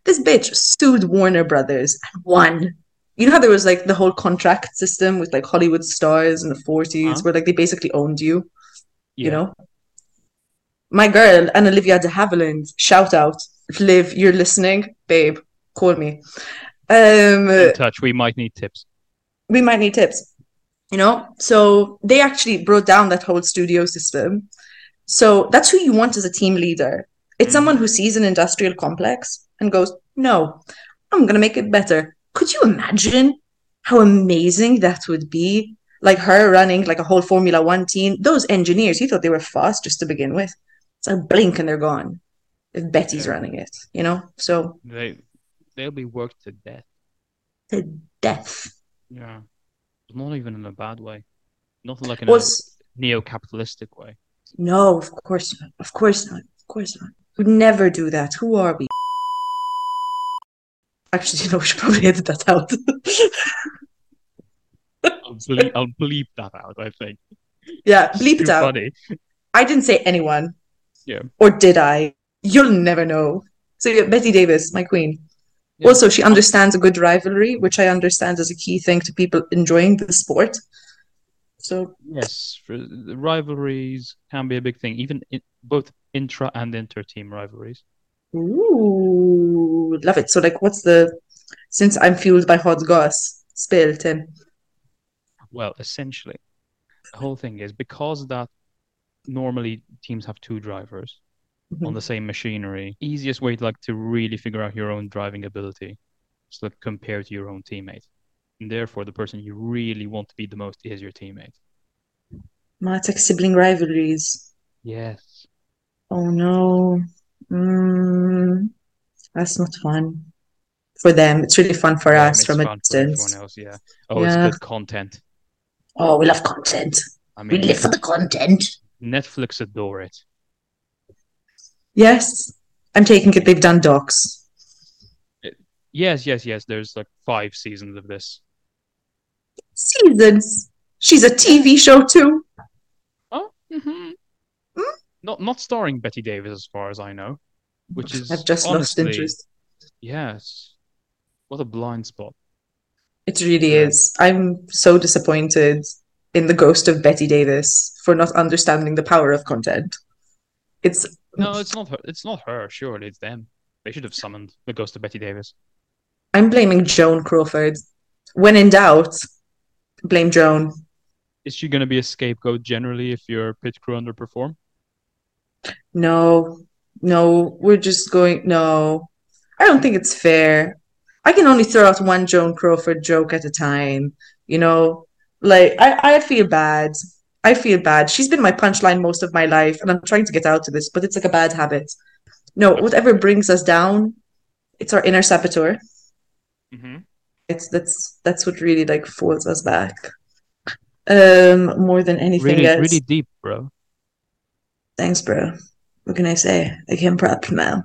This bitch sued Warner Brothers and won. You know how there was like the whole contract system with like Hollywood stars in the 40s Uh-huh. where like they basically owned you, Yeah. you know? My girl, Anna Olivia de Havilland, shout out. If Liv, you're listening, babe, call me. Um, In touch. We might need tips. we might need tips you know? So they actually brought down that whole studio system. So that's who you want as a team leader. It's Mhm. someone who sees an industrial complex and goes no i'm going to make it better. Could you imagine how amazing that would be? Like her running like a whole formula one team. Those engineers you thought they were fast just to begin with. It's a blink and they're gone if Bette's Yeah. running it you know? So They they'll be worked to death. to death. Yeah. Not even in a bad way. Nothing like in was a neo-capitalistic way. No, of course not. Of course not. Of course not. Would never do that. Who are we? Actually, you know, we should probably edit that out. I'll bleep, I'll bleep that out. I think. yeah, bleep it out. funny. I didn't say anyone. Yeah. Or did I? You'll never know. So yeah, Bette Davis, my queen. Yeah. Also, she understands a good rivalry, which I understand is a key thing to people enjoying the sport. So Yes, rivalries can be a big thing, even in, both intra and inter-team rivalries. Ooh, love it. So, like, what's the since I'm fueled by hot goss, spill, Tim. Well, essentially, the whole thing is because that normally teams have two drivers on Mhm. the same machinery. Easiest way to like to really figure out your own driving ability is to compare to your own teammate. And therefore, the person you really want to beat the most is your teammate. Ma, it's like sibling rivalries. Yes. Oh no. Mm, that's not fun for them. It's really fun for us from a fun for everyone distance. else, yeah. Oh, Yeah. it's good content. Oh, we love content. I We live for the content. Netflix adore it. Yes, I'm taking it. They've done docs. Yes, yes, yes. There's like five seasons of this. Seasons. She's a TV show too. Oh, hmm Not not starring Bette Davis, as far as I know. Which is I've just lost interest. Yes. What a blind spot. It really Yeah. is. I'm so disappointed in the ghost of Bette Davis for not understanding the power of content. It's No, it's not her. It's not her. Surely it's them. They should have summoned the ghost of Bette Davis. I'm blaming Joan Crawford. When in doubt, blame Joan. Is she going to be a scapegoat generally if your pit crew underperform? No, no, we're just going. No, I don't think it's fair. I can only throw out one Joan Crawford joke at a time. You know, like I, I feel bad. I feel bad. She's been my punchline most of my life, and I'm trying to get out of this, but it's like a bad habit. No, whatever brings us down, it's our inner saboteur. Mm-hmm. It's that's that's what really like falls us back. Um, more than anything Really, else. really deep, bro. Thanks, bro. What can I say? I came prepped, man.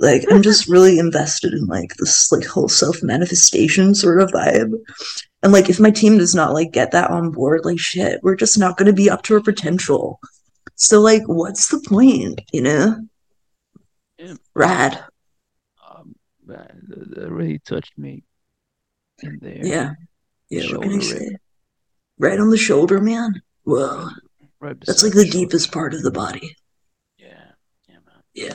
Like, I'm just really invested in like this like whole self-manifestation sort of vibe. And like if my team does not like get that on board, like shit, we're just not gonna be up to our potential. So like what's the point, you know? Yeah. Rad. Um, man, that, that really touched me in there. Yeah. Yeah, what can I say? Right on the shoulder, man. Whoa. Right That's like the shoulder. deepest part of the body. Yeah, yeah, man. Yeah.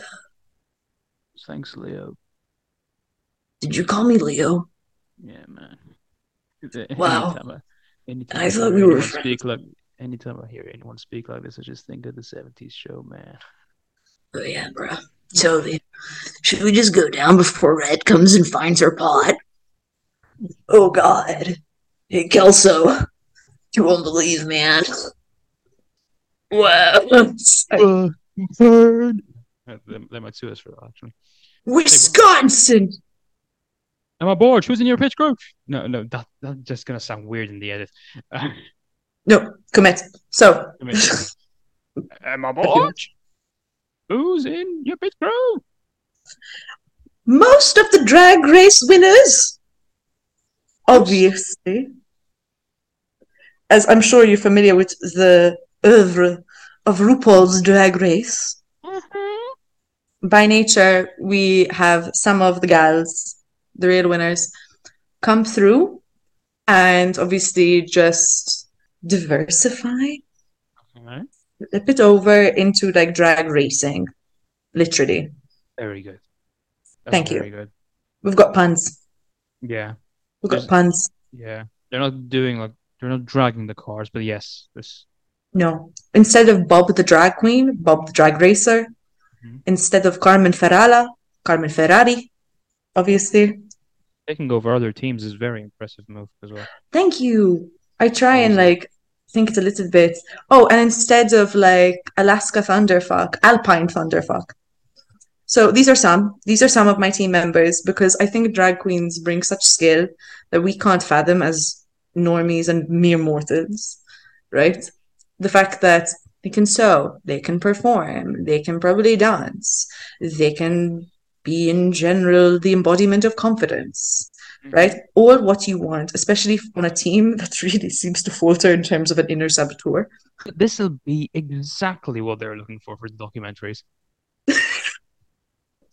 Thanks, Leo. Did you call me Leo? Yeah, man. Wow. Anytime I, anytime I thought hear we were speak like, anytime I hear anyone speak like this, I just think of the '70s show, man. Oh yeah, bro. Totally. Should we just go down before Red comes and finds our pot? Oh God. Hey Kelso. You won't believe, man. Wow. Uh, bird. They, they might sue us for that, actually. Wisconsin. Emma Borg? Who's in your pit crew? No, no, that that's just gonna sound weird in the edit. No, commit. So Emma Borg? Who's in your pit crew? most of the drag race winners, obviously, as I'm sure you're familiar with the oeuvre of RuPaul's Drag Race. Mm-hmm. By nature, we have some of the gals, the real winners, come through and obviously just diversify, Alright. flip it over into like drag racing, literally. Very good. That's Thank you. very good. We've got puns. Yeah, We've got There's- puns. yeah. They're not doing like they're not dragging the cars, but yes, this No. Instead of Bob the drag queen, Bob the drag racer. Mhm. Instead of Carmen Farala, Carmen Ferrari, obviously. Taking over other teams is a very impressive move as well. Thank you. I try and like think it a little bit. Oh, and instead of like Alaska Thunderfuck, Alpine Thunderfuck. So these are some. These are some of my team members because I think drag queens bring such skill that we can't fathom as normies and mere mortals, right? The fact that they can sew, they can perform, they can probably dance, they can be in general the embodiment of confidence mm-hmm. right? All what you want, especially on a team that really seems to falter in terms of an inner saboteur. This will be exactly what they're looking for for the documentaries.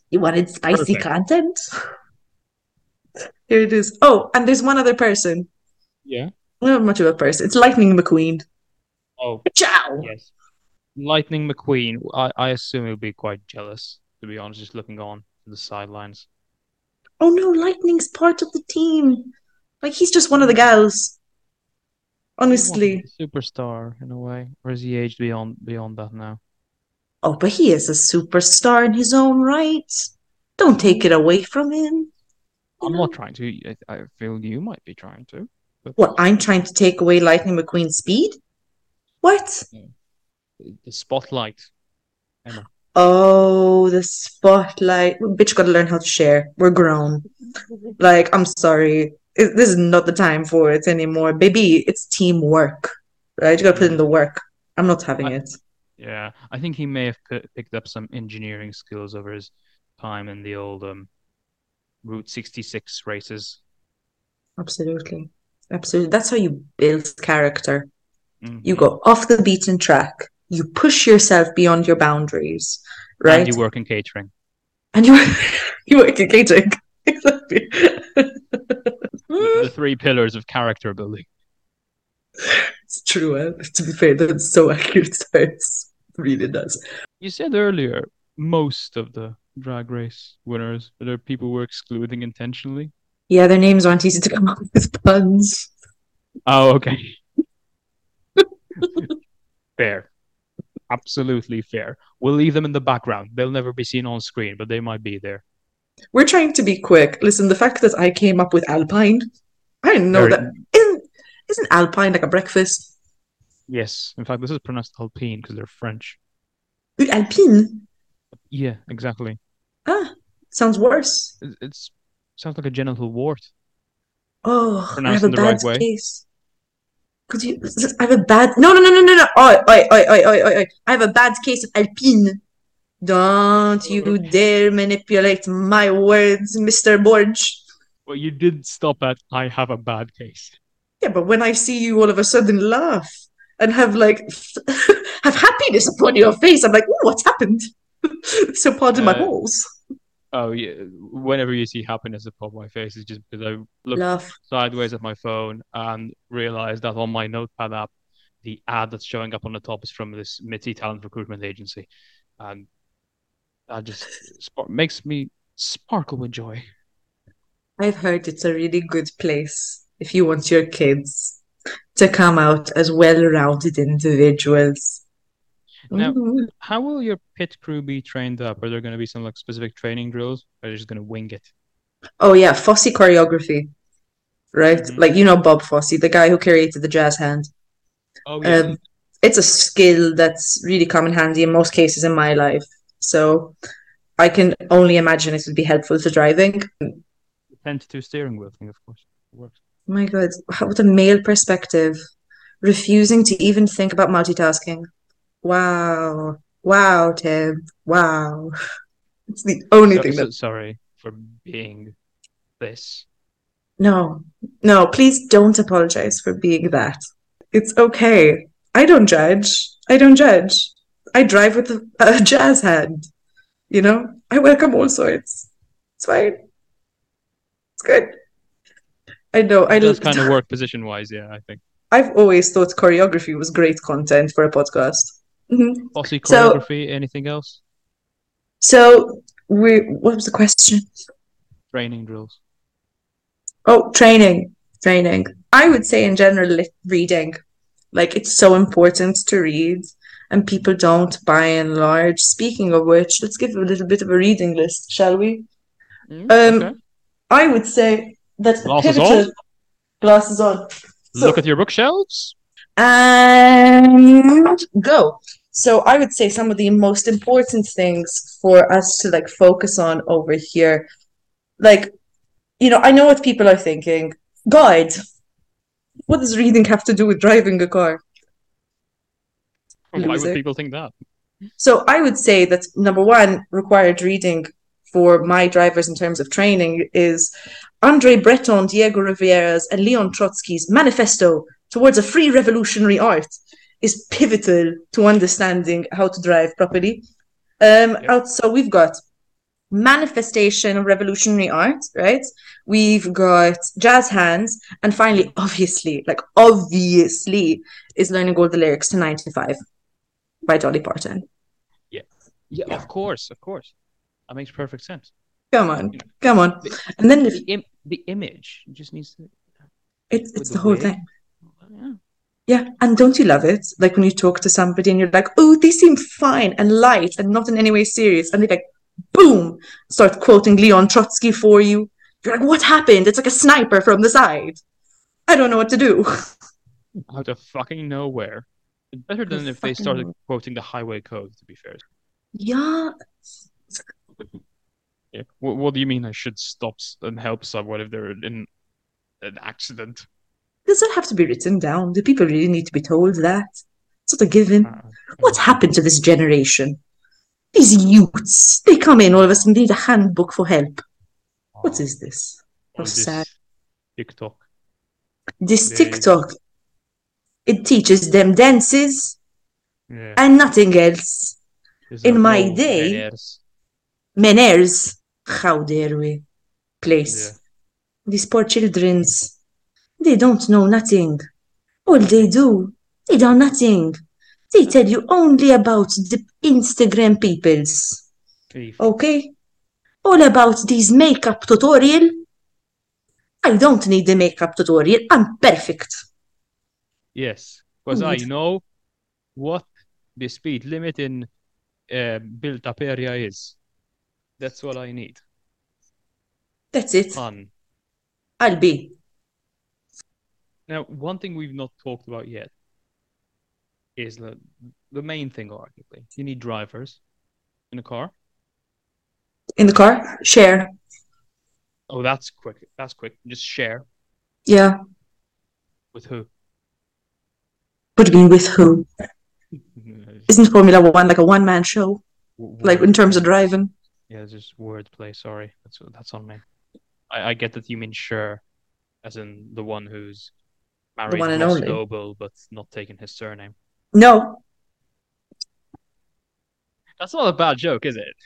You wanted spicy Perfect. content? Here it is. Oh, and there's one other person. Yeah. Not much of a person. It's Lightning McQueen. Oh, Ciao. yes. Lightning McQueen. I, I assume he'll be quite jealous, to be honest, just looking on to the sidelines. Oh no, Lightning's part of the team. Like he's just one of the gals. Honestly. superstar in a way, or is he aged beyond beyond that now? Oh, but he is a superstar in his own right. Don't take it away from him. I'm You not trying to. I, I feel you might be trying to. But What, I'm trying to take away Lightning McQueen's speed? What? the spotlight. Emma. Oh, the spotlight. Bitch, gotta learn how to share. We're grown. Like, I'm sorry. It- This is not the time for it anymore. Baby, it's teamwork, right? You gotta put in the work. I'm not having I- it. Yeah, I think he may have pi- picked up some engineering skills over his time in the old um, Route 66 races. Absolutely. Absolutely. That's how you build character. Mhm. You go off the beaten track. You push yourself beyond your boundaries, right? And you work in catering. And you you work in catering. Exactly. The, three pillars of character building. It's true. eh? To be fair, that's so accurate. It really does. You said earlier most of the drag race winners, are there people we're excluding intentionally. Yeah, their names aren't easy to come up with puns. Oh, okay. fair. Absolutely fair. We'll leave them in the background. They'll never be seen on screen, but they might be there. We're trying to be quick. Listen, the fact that I came up with Alpine, I didn't know Very- that. Isn't, isn't Alpine like a breakfast? Yes. In fact, this is pronounced Alpine because they're French. Alpine? Yeah, exactly. Ah, sounds worse. It- It's sounds like a genital wart. Oh, I Pronounced have a right bad way? case. Could you? I have a bad. No, no, no, no, no, no. Oi, oi, oi, oi, oi, oi, oi. I have a bad case of Alpine. Don't you dare manipulate my words, Mr. Borg. Well, you did stop at I have a bad case. Yeah, but when I see you all of a sudden laugh and have like have happiness upon your face, I'm like, oh, what's happened? so pardon my Uh, balls. Oh yeah. Whenever you see happiness upon my face, it's just because I look Laugh. sideways at my phone and realize that on my notepad app, the ad that's showing up on the top is from this Mitzi talent recruitment agency, and that just spark- makes me sparkle with joy. I've heard it's a really good place if you want your kids to come out as well-rounded individuals. Now- Mhm. How will your pit crew be trained up? Are there going to be some like specific training drills? Or are they just going to wing it? Oh yeah, Fosse choreography, right? Mhm. Like you know Bob Fosse, the guy who created the jazz hand. Oh Um, it's a skill that's really come in handy in most cases in my life. So I can only imagine it would be helpful to driving. ten to two steering wheel thing, of course. It works. My God, with a male perspective, refusing to even think about multitasking. Wow. Wow, Tim. Wow. It's the only thing so- that. sorry for being this. No, no, please don't apologize for being that. It's okay. I don't judge. I don't judge. I drive with a, a jazz hand. You know, I welcome all sorts. It's fine. It's good. I know. I It does kind of work position wise, yeah, I think. I've always thought choreography was great content for a podcast. Mhm. Fosse So- choreography, anything else? So, we, what was the question? Training drills. Oh, training, training. I would say in general, reading. Like it's so important to read, and people don't by and large. Speaking of which, let's give a little bit of a reading list, shall we? Mm, Um, okay. I would say that Glasses pivotal on? glasses on. so- Look at your bookshelves. And go. So I would say some of the most important things for us to like focus on over here, like, you know, I know what people are thinking. God, what does reading have to do with driving a car? Why would people think that? So I would say that number one required reading for my drivers in terms of training is Andre Breton, Diego Rivera's, and Leon Trotsky's manifesto towards a free revolutionary art is pivotal to understanding how to drive properly. Um, out, so we've got manifestation of revolutionary art, right? We've got jazz hands, and finally, obviously, like obviously, is learning all the lyrics to 9 to 5 by Dolly Parton. Yeah, Yeah. of course, of course. That makes perfect sense. Come on, come on. The, And then if the, Im- the image just needs to. it's with it's the whole thing. Yeah. Yeah, and don't you love it? Like when you talk to somebody and you're like, oh, they seem fine and light and not in any way serious. And they like, boom, start quoting Leon Trotsky for you. You're like, what happened? It's like a sniper from the side. I don't know what to do. Out of fucking nowhere. It's better than if they started nowhere. quoting the highway code, to be fair. Yeah. Yeah. What, what do you mean I should stop and help someone if they're in an accident? Does it have to be written down? Do people really need to be told that? It's not a given. Uh, What's happened to this generation? These youths, they come in all of a sudden, they need a handbook for help. What is this? Oh, this sad. TikTok. This TikTok, it teaches them dances Yeah. and nothing else. In my day- manners. Manners, how dare we? Place. Yeah. These poor childrens, they don't know nothing. All they do, they do nothing. They tell you only about the Instagram peoples. Okay? All about these makeup tutorial. I don't need the makeup tutorial. I'm perfect. Yes, because I know what the speed limit in uh, built-up area is. That's what I need. That's it. Fun. I'll be. Now, one thing we've not talked about yet is the the main thing, arguably. You need drivers in a car. In the car? Share. Oh, that's quick. That's quick. Just share Yeah. with who? What do you mean with who? Isn't Formula One like a one man show? Like in terms of driving? Yeah, just wordplay. Sorry, that's that's on me. I, I get that you mean sure, as in the one who's married one and Ross only. Noble, but not taking his surname. No. That's not a bad joke, is it?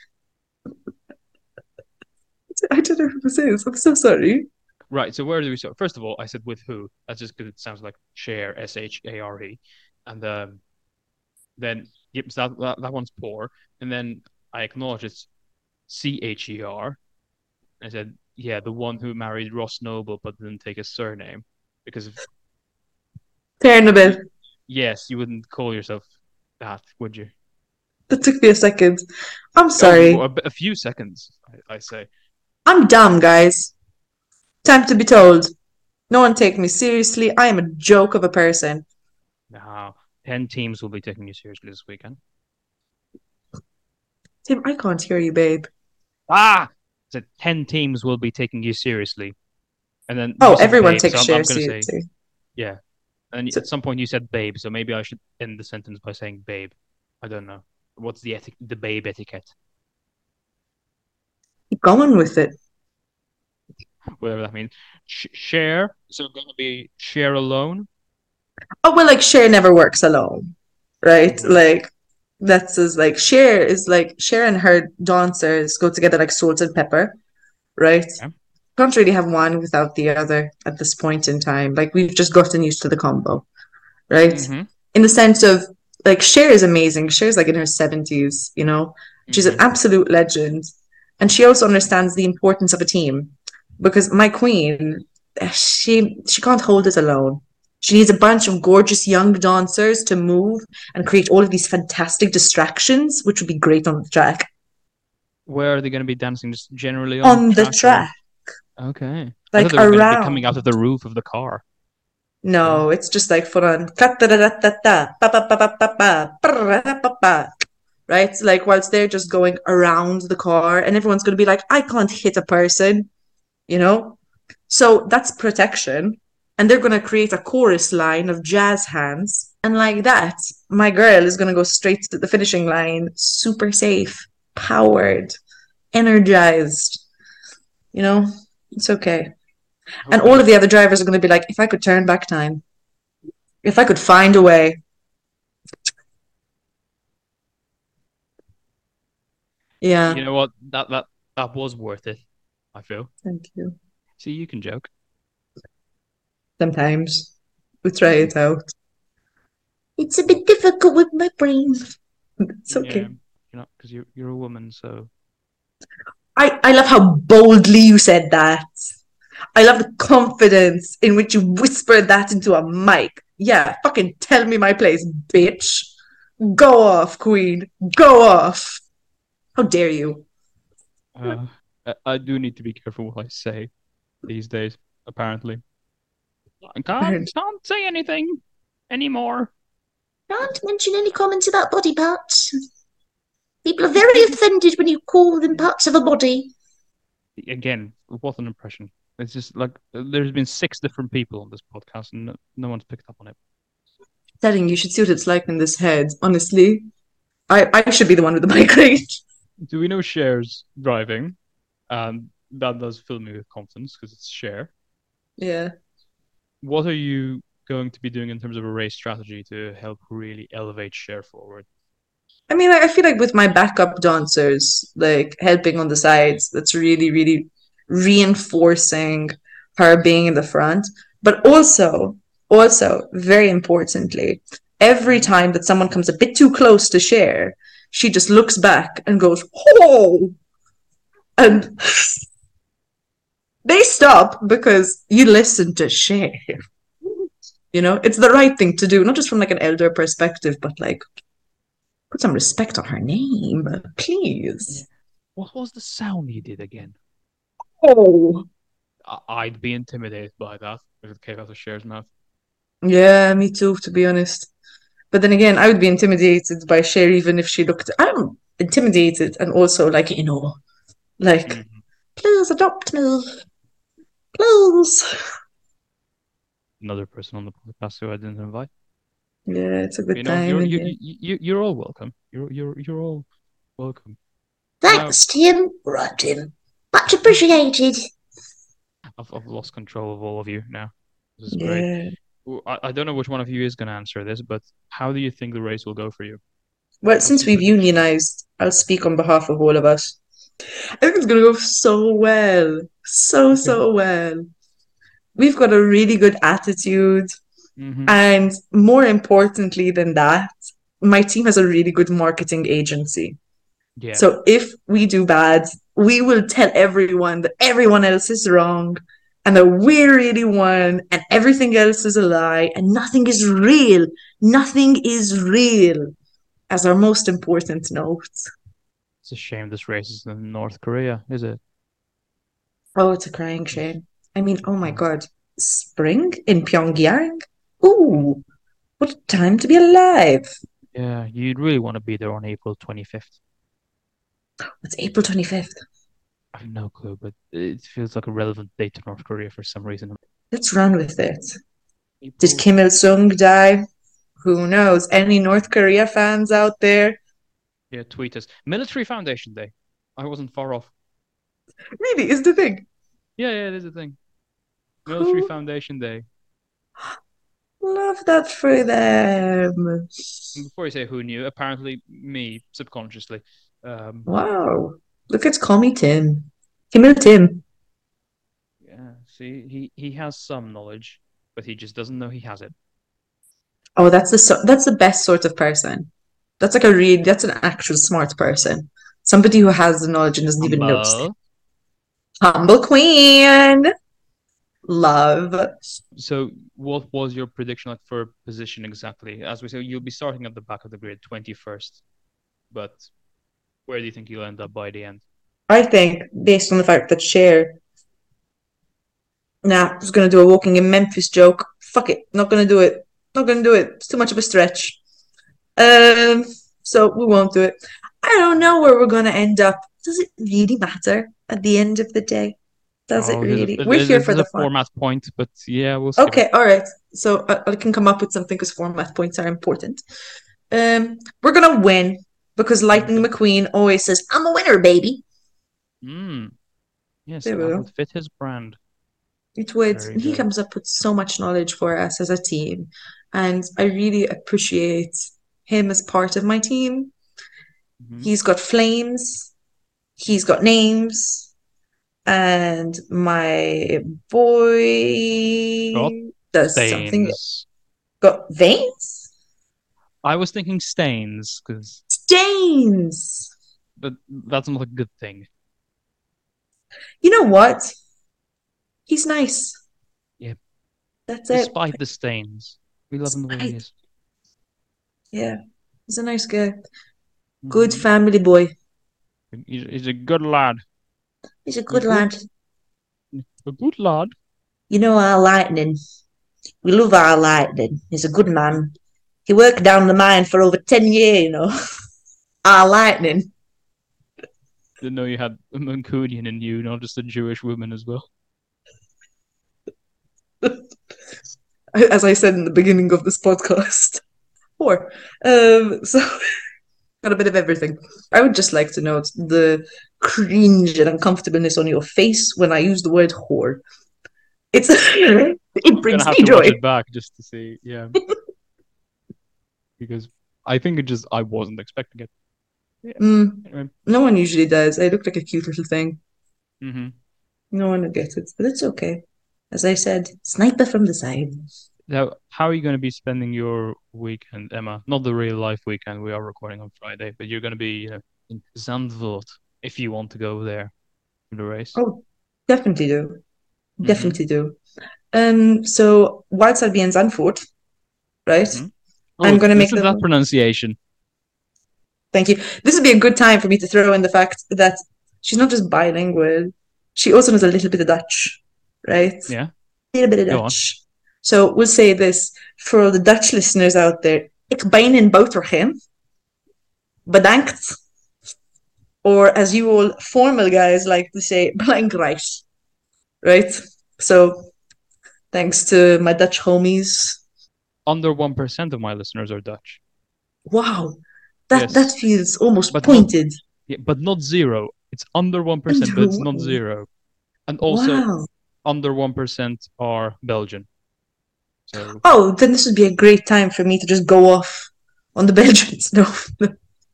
I don't know who this is. I'm so sorry. Right. So where do we start? First of all, I said with who. That's just because it sounds like share, S H A R E, and um, then yep, so that, that that one's poor, and then I acknowledge it's C H E R. I said, yeah, the one who married Ross Noble but didn't take his surname, because Chernobyl. yes, you wouldn't call yourself that, would you? That took me a second. I'm sorry. Oh, a, a few seconds, I, I say. I'm dumb, guys. Time to be told. No one take me seriously. I am a joke of a person. Now, ten teams will be taking you seriously this weekend. Tim, I can't hear you, babe. Ah, so ten teams will be taking you seriously, and then Oh, everyone babe, takes so I'm, I'm seriously. say yeah. And So- at some point you said babe, so maybe I should end the sentence by saying babe. I don't know. What's the eti- the babe etiquette? Keep going with it. Whatever that means. Sh- share. So it's gonna be share alone. Oh well, like share never works alone, right? Mhm. Like that's as like share is like share and her dancers go together like salt and pepper, right? Yeah. Can't really have one without the other at this point in time. Like we've just gotten used to the combo, right? Mhm. In the sense of like Cher is amazing. Cher's like in her seventies, you know. She's an Mhm. absolute legend. And she also understands the importance of a team. Because my queen, she she can't hold it alone. She needs a bunch of gorgeous young dancers to move and create all of these fantastic distractions, which would be great on the track. Where are they gonna be dancing? Just generally On the or- track. Okay. Like thought they were gonna be around. coming out of the roof of the car. No, it's just like full on. Right? Like whilst they're just going around the car and everyone's going to be like, I can't hit a person, you know? So that's protection. And they're going to create a chorus line of jazz hands. And like that, my girl is going to go straight to the finishing line, super safe, powered, energized. You know, it's okay. And all of the other drivers are going to be like, if I could turn back time, if I could find a way. Yeah, You know what? That that that was worth it. I feel. thank you. See, you can joke. Sometimes we try it out. It's a bit difficult with my brain. It's okay. Yeah, you know, because you're you're a woman, so I, I love how boldly you said that. I love the confidence in which you whispered that into a mic. Yeah, fucking tell me my place, bitch. Go off, queen. Go off. How dare you? Uh, I, I do need to be careful what I say these days, apparently. I can't, can't say anything anymore. Can't mention any comments about body parts. People are very offended when you call them parts of a body. Again, what an impression. It's just like there's been six different people on this podcast and no, no one's picked up on it. Telling you should see what it's like in this head. Honestly, I, I should be the one with the migraine. Do we know shares driving? Um, that does fill me with confidence because it's share. yeah. What are you going to be doing in terms of a race strategy to help really elevate share forward? I mean, I feel like with my backup dancers, like helping on the sides, that's really, really reinforcing her being in the front. But also, also, very importantly, every time that someone comes a bit too close to share, she just looks back and goes, "Oh!" And they stop because you listen to share. You know, it's the right thing to do, not just from like an elder perspective, but like put some respect on her name, please. What was the sound you did again? Oh, I'd be intimidated by that if it came out of Cher's mouth. yeah, me too, to be honest. But then again, I would be intimidated by Cher even if she looked. I'm intimidated and also like, you know, like, Mhm. please adopt me. Please. Another person on the podcast who I didn't invite. Yeah, it's a good You know, time. you're you, here. you, you, you're all welcome. You're you're you're all welcome. Thanks, Tim. Right, Tim. Much appreciated. I've I've lost control of all of you now. This is great. Yeah. Well, I, I don't know which one of you is going to answer this, but how do you think the race will go for you? Well, since we've unionized, I'll speak on behalf of all of us. I think it's going to go so well. So, so well. We've got a really good attitude. Mm-hmm. And more importantly than that, my team has a really good marketing agency. Yeah. So if we do bad, we will tell everyone that everyone else is wrong and that we really won and everything else is a lie and nothing is real. Nothing is real as our most important note. It's a shame this race is in North Korea, is it? Oh, it's a crying shame. I mean, oh my God, spring in Pyongyang? Ooh, what a time to be alive. Yeah, you'd really want to be there on April 25th. It's April 25th. I have no clue, but it feels like a relevant date to North Korea for some reason. Let's run with it. April- Did Kim Il sung die? Who knows? Any North Korea fans out there? Yeah, tweet us. Military Foundation Day. I wasn't far off. Really, is the thing. Yeah, yeah, it is a thing. Military Cool. Foundation Day. Love that for them. And before you say who knew, apparently me, subconsciously. Um, Wow. Look at Call Me Tim. Kim Il Tim. yeah, see, he, he has some knowledge, but he just doesn't know he has it. Oh, that's the so- that's the best sort of person. That's like a real that's an actual smart person. Somebody who has the knowledge and doesn't even know. Humble. Humble Queen. Love. So, what was your prediction like for position exactly? As we say, you'll be starting at the back of the grid, 21st. But where do you think you'll end up by the end? I think, based on the fact that Cher, nah, I was gonna do a walking in Memphis joke. Fuck it, not gonna do it. Not gonna do it. It's too much of a stretch. Um, so we won't do it. I don't know where we're gonna end up. Does it really matter at the end of the day? Does it Oh, a- really? there- We're here for the fun. format point, but yeah, we'll. Okay, all right. So I, I can come up with something because format points are important. Um, we're gonna win because Lightning McQueen always says, I'm a winner, baby. Mm. Yes, There we that go. would fit his brand. It would. Very he good. comes up with so much knowledge for us as a team. And I really appreciate him as part of my team. Mhm. He's got flames, he's got names, and my boy Got does something. Got veins? I was thinking stains, because Stains! but that's not a good thing. You know what? He's nice. Yeah. That's it. Despite the stains, we love him the way he is. Yeah. He's a nice guy. Good Mhm. family boy. He's a good lad. He's a good good. lad. A good lad. You know our lightning. We love our lightning. He's a good man. He worked down the mine for over ten years, you know. our lightning. Didn't know you had a Mancunian in you, not just a Jewish woman as well. As I said in the beginning of this podcast. Or um so got a bit of everything. I would just like to note the cringe and uncomfortableness on your face when I use the word whore. It's it brings me joy. it back just to see, yeah. because I think it just I wasn't expecting it. Mm, Anyway. no one usually does. I look like a cute little thing. Mm-hmm. No one would get it, but it's okay. As I said, sniper from the side. Now, how are you going to be spending your weekend, Emma? Not the real life weekend. We are recording on Friday, but you're going to be you know, in Zandvoort if you want to go there to the race. Oh, definitely do. Mhm. Definitely do. Um, so whilst I'll Zandvoort, right? Mhm. I'm gonna make the- that pronunciation. Thank you. This would be a good time for me to throw in the fact that she's not just bilingual, she also knows a little bit of Dutch, right? Yeah. A little bit of Go on. Dutch. So we'll say this for all the Dutch listeners out there. Ik ben in Botergem. Bedankt. Or as you all formal guys like to say, belangrijk. Right? So thanks to my Dutch homies. Under 1% of my listeners are Dutch. Wow. That Yes. that feels almost But not- pointed. Yeah, but not zero. It's under 1%, but it's not zero. And also, wow. under 1% are Belgian. So, Oh, then this would be a great time for me to just go off on the Belgians. No,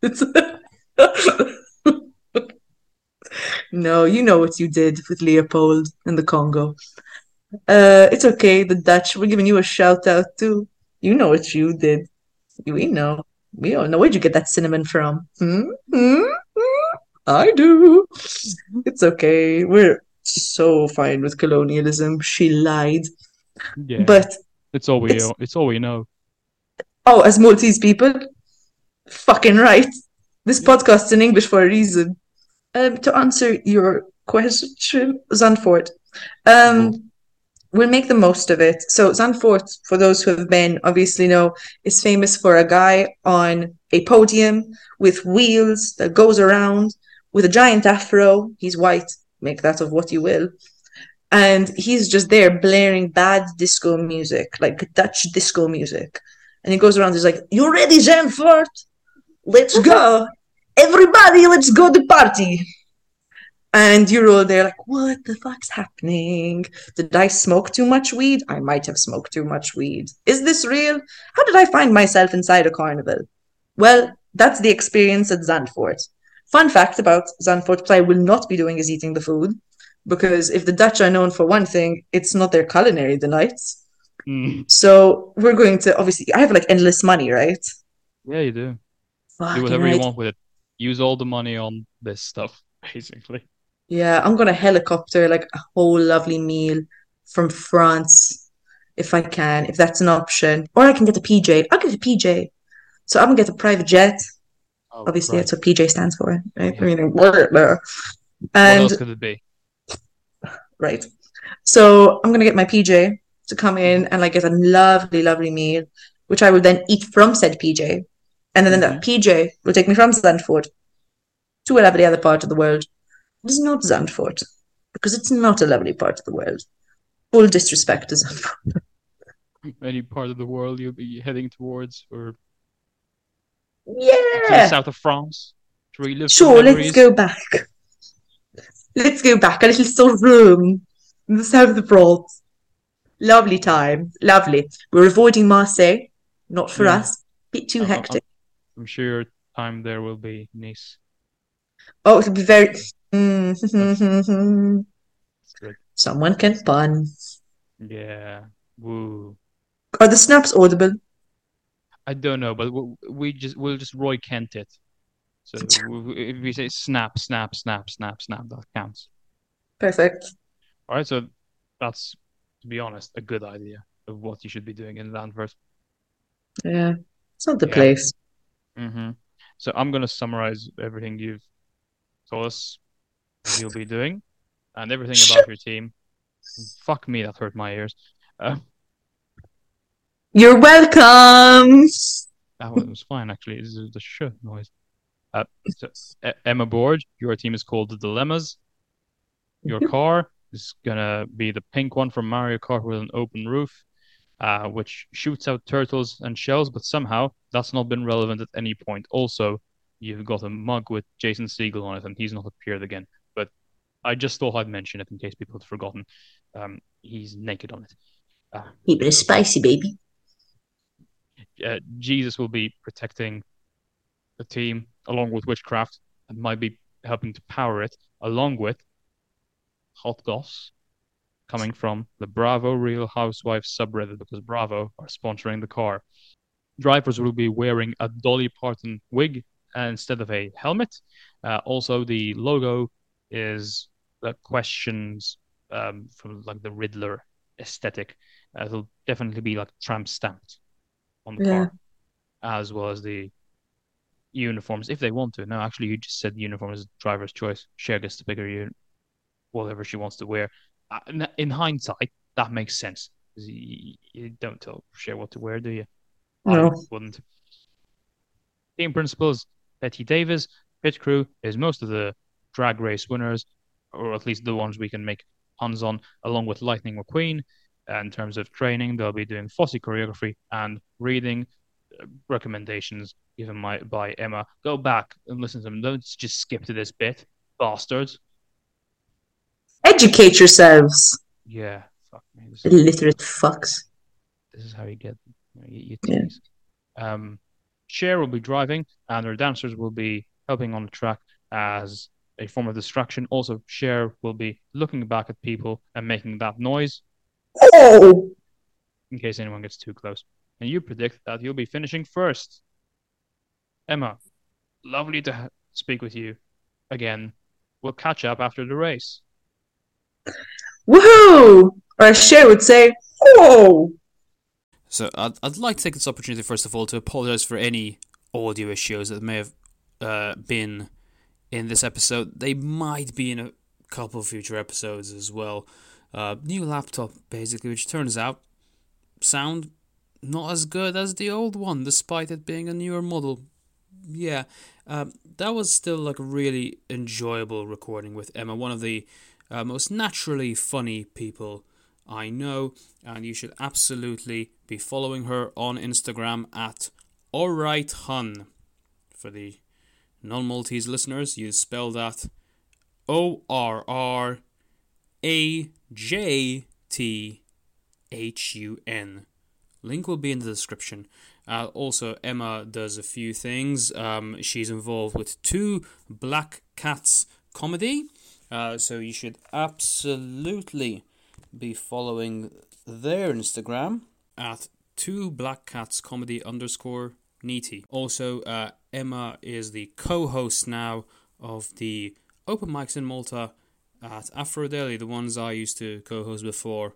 it's no, you know what you did with Leopold in the Congo. Uh, it's okay. The Dutch, we're giving you a shout out too. You know what you did. We know. We all know. Where'd you get that cinnamon from? Hmm? Hmm? Hmm? I do. It's okay. We're so fine with colonialism. She lied. yeah, But it's all we it's- it's all we know. Oh, as Maltese people? Fucking right. This podcast's in English for a reason. Um, to answer your question, Zandvoort. Um, we'll make the most of it. So Zandvoort, for those who have been, obviously know, is famous for a guy on a podium with wheels that goes around with a giant afro. He's white. Make that of what you will. And he's just there blaring bad disco music, like Dutch disco music. And he goes around, he's like, You ready, Zandvoort? Let's go. Everybody, let's go to party. And you're all there like, What the fuck's happening? Did I smoke too much weed? I might have smoked too much weed. Is this real? How did I find myself inside a carnival? Well, that's the experience at Zandvoort. Fun fact about Zandvoort, what I will not be doing is eating the food. Because if the Dutch are known for one thing, it's not their culinary delights. Mm, So we're going to obviously I have like endless money, right? yeah, you do. Do Fucking whatever you want with it. Use all the money on this stuff, basically. Yeah, I'm gonna helicopter like a whole lovely meal from France if I can, if that's an option. Or I can get a PJ. I'll get a PJ. So I'm gonna get a private jet. Oh, Obviously, right. that's what PJ stands for, right? Yeah. I mean, blah. What And else could it be? right. So I'm gonna get my PJ to come in and like get a lovely, lovely meal, which I will then eat from said PJ. And then that mm-hmm. PJ will take me from Zandvoort to a lovely other part of the world. It is not Zandvoort, because it's not a lovely part of the world. Full disrespect to Zandvoort. Any part of the world you'll be heading towards, or to the Yeah. south of France? To relive Sure, let's go back. Let's go back. A little storeroom in the south of France. Lovely time. Lovely. We're avoiding Marseille. Not for Yeah. us. Bit too I'm- I'm- hectic. I'm sure your time there will be Nice. Oh, it'll be very. Someone can pun. Yeah. Woo. Are the snaps audible? I don't know, but we just we'll just Roy Kent it. So if we say snap, snap, snap, snap, snap, that counts. Perfect. All right. So that's, to be honest, a good idea of what you should be doing in Zandvoort. Yeah, it's not the Yeah. place. Mm-hmm. So I'm going to summarize everything you've told us you'll be doing and everything about your team. Fuck me, that hurt my ears. Uh, You're welcome. that one was fine, actually. This is the shit noise. Uh, so, Emma Borg, your team is called the Dilemmas. Your car is gonna be the pink one from Mario Kart with an open roof, uh, which shoots out turtles and shells, but somehow that's not been relevant at any point. Also, you've got a mug with Jason Segel on it, and he's not appeared again. But I just thought I'd mention it in case people had forgotten. Um, he's naked on it. Keep it spicy, baby. uh, Jesus will be protecting the team along with Witchcraft and might be helping to power it, along with Hot Goss coming from the Bravo Real Housewives subreddit because Bravo are sponsoring the car. Drivers will be wearing a Dolly Parton wig uh, instead of a helmet. Uh, also, the logo is the questions um, from like the Riddler aesthetic. Uh, it'll definitely be like tramp stamped on the Yeah. car, as well as the uniforms if they want to. No, actually, you just said uniform is driver's choice. Cher gets to pick her un- whatever she wants to wear. Uh, in- in hindsight, that makes sense. You, you don't tell Cher what to wear, do you? No. I wouldn't. Team principals: Bette Davis. Pit crew is most of the drag race winners, or at least the ones we can make puns on, along with Lightning McQueen. Uh, in terms of training, they'll be doing Fosse choreography and reading uh, recommendations given my, by Emma. Go back and listen to them. Don't just skip to this bit, bastards. Educate yourselves, Yeah, fuck me. Illiterate fucks. this is how you get you, you Yeah. Um, Cher will be driving, and her dancers will be helping on the track as a form of distraction. Also, Cher will be looking back at people and making that noise Oh, in case anyone gets too close. And you predict that you'll be finishing first. Emma, lovely to ha- speak with you again. We'll catch up after the race. woohoo! Or as Cher would say, whoa. So I'd, I'd like to take this opportunity first of all to apologize for any audio issues that may have uh, been in this episode. They might be in a couple of future episodes as well. Uh, new laptop basically, which turns out sound not as good as the old one, despite it being a newer model. Yeah, um, that was still like a really enjoyable recording with Emma, one of the uh, most naturally funny people I know, and you should absolutely be following her on Instagram at alrighthun. For the non-Maltese listeners, you spell that O R R A J T H U N. Link will be in the description. Uh, also, Emma does a few things. Um, she's involved with two Black Cats comedy, uh, so you should absolutely be following their Instagram at two black cats comedy underscore neaty. Also, uh, Emma is the co-host now of the open mics in Malta at Afro Deli, the ones I used to co-host before.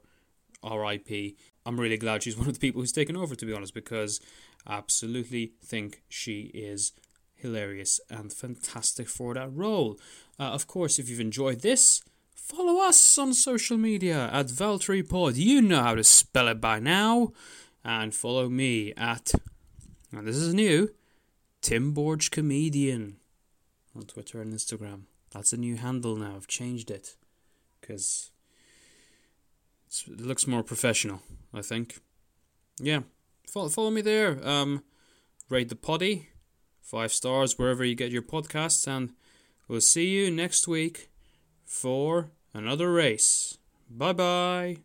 R.I.P. I'm really glad she's one of the people who's taken over, to be honest, because I absolutely think she is hilarious and fantastic for that role. Uh, of course, if you've enjoyed this, follow us on social media at ValtryPod. You know how to spell it by now. And follow me at, and this is new, Tim Borg Comedian on Twitter and Instagram. That's a new handle now. I've changed it because it looks more professional, I think. Yeah, follow, follow me there. Um, rate the poddy, five stars wherever you get your podcasts, and we'll see you next week for another race. Bye bye.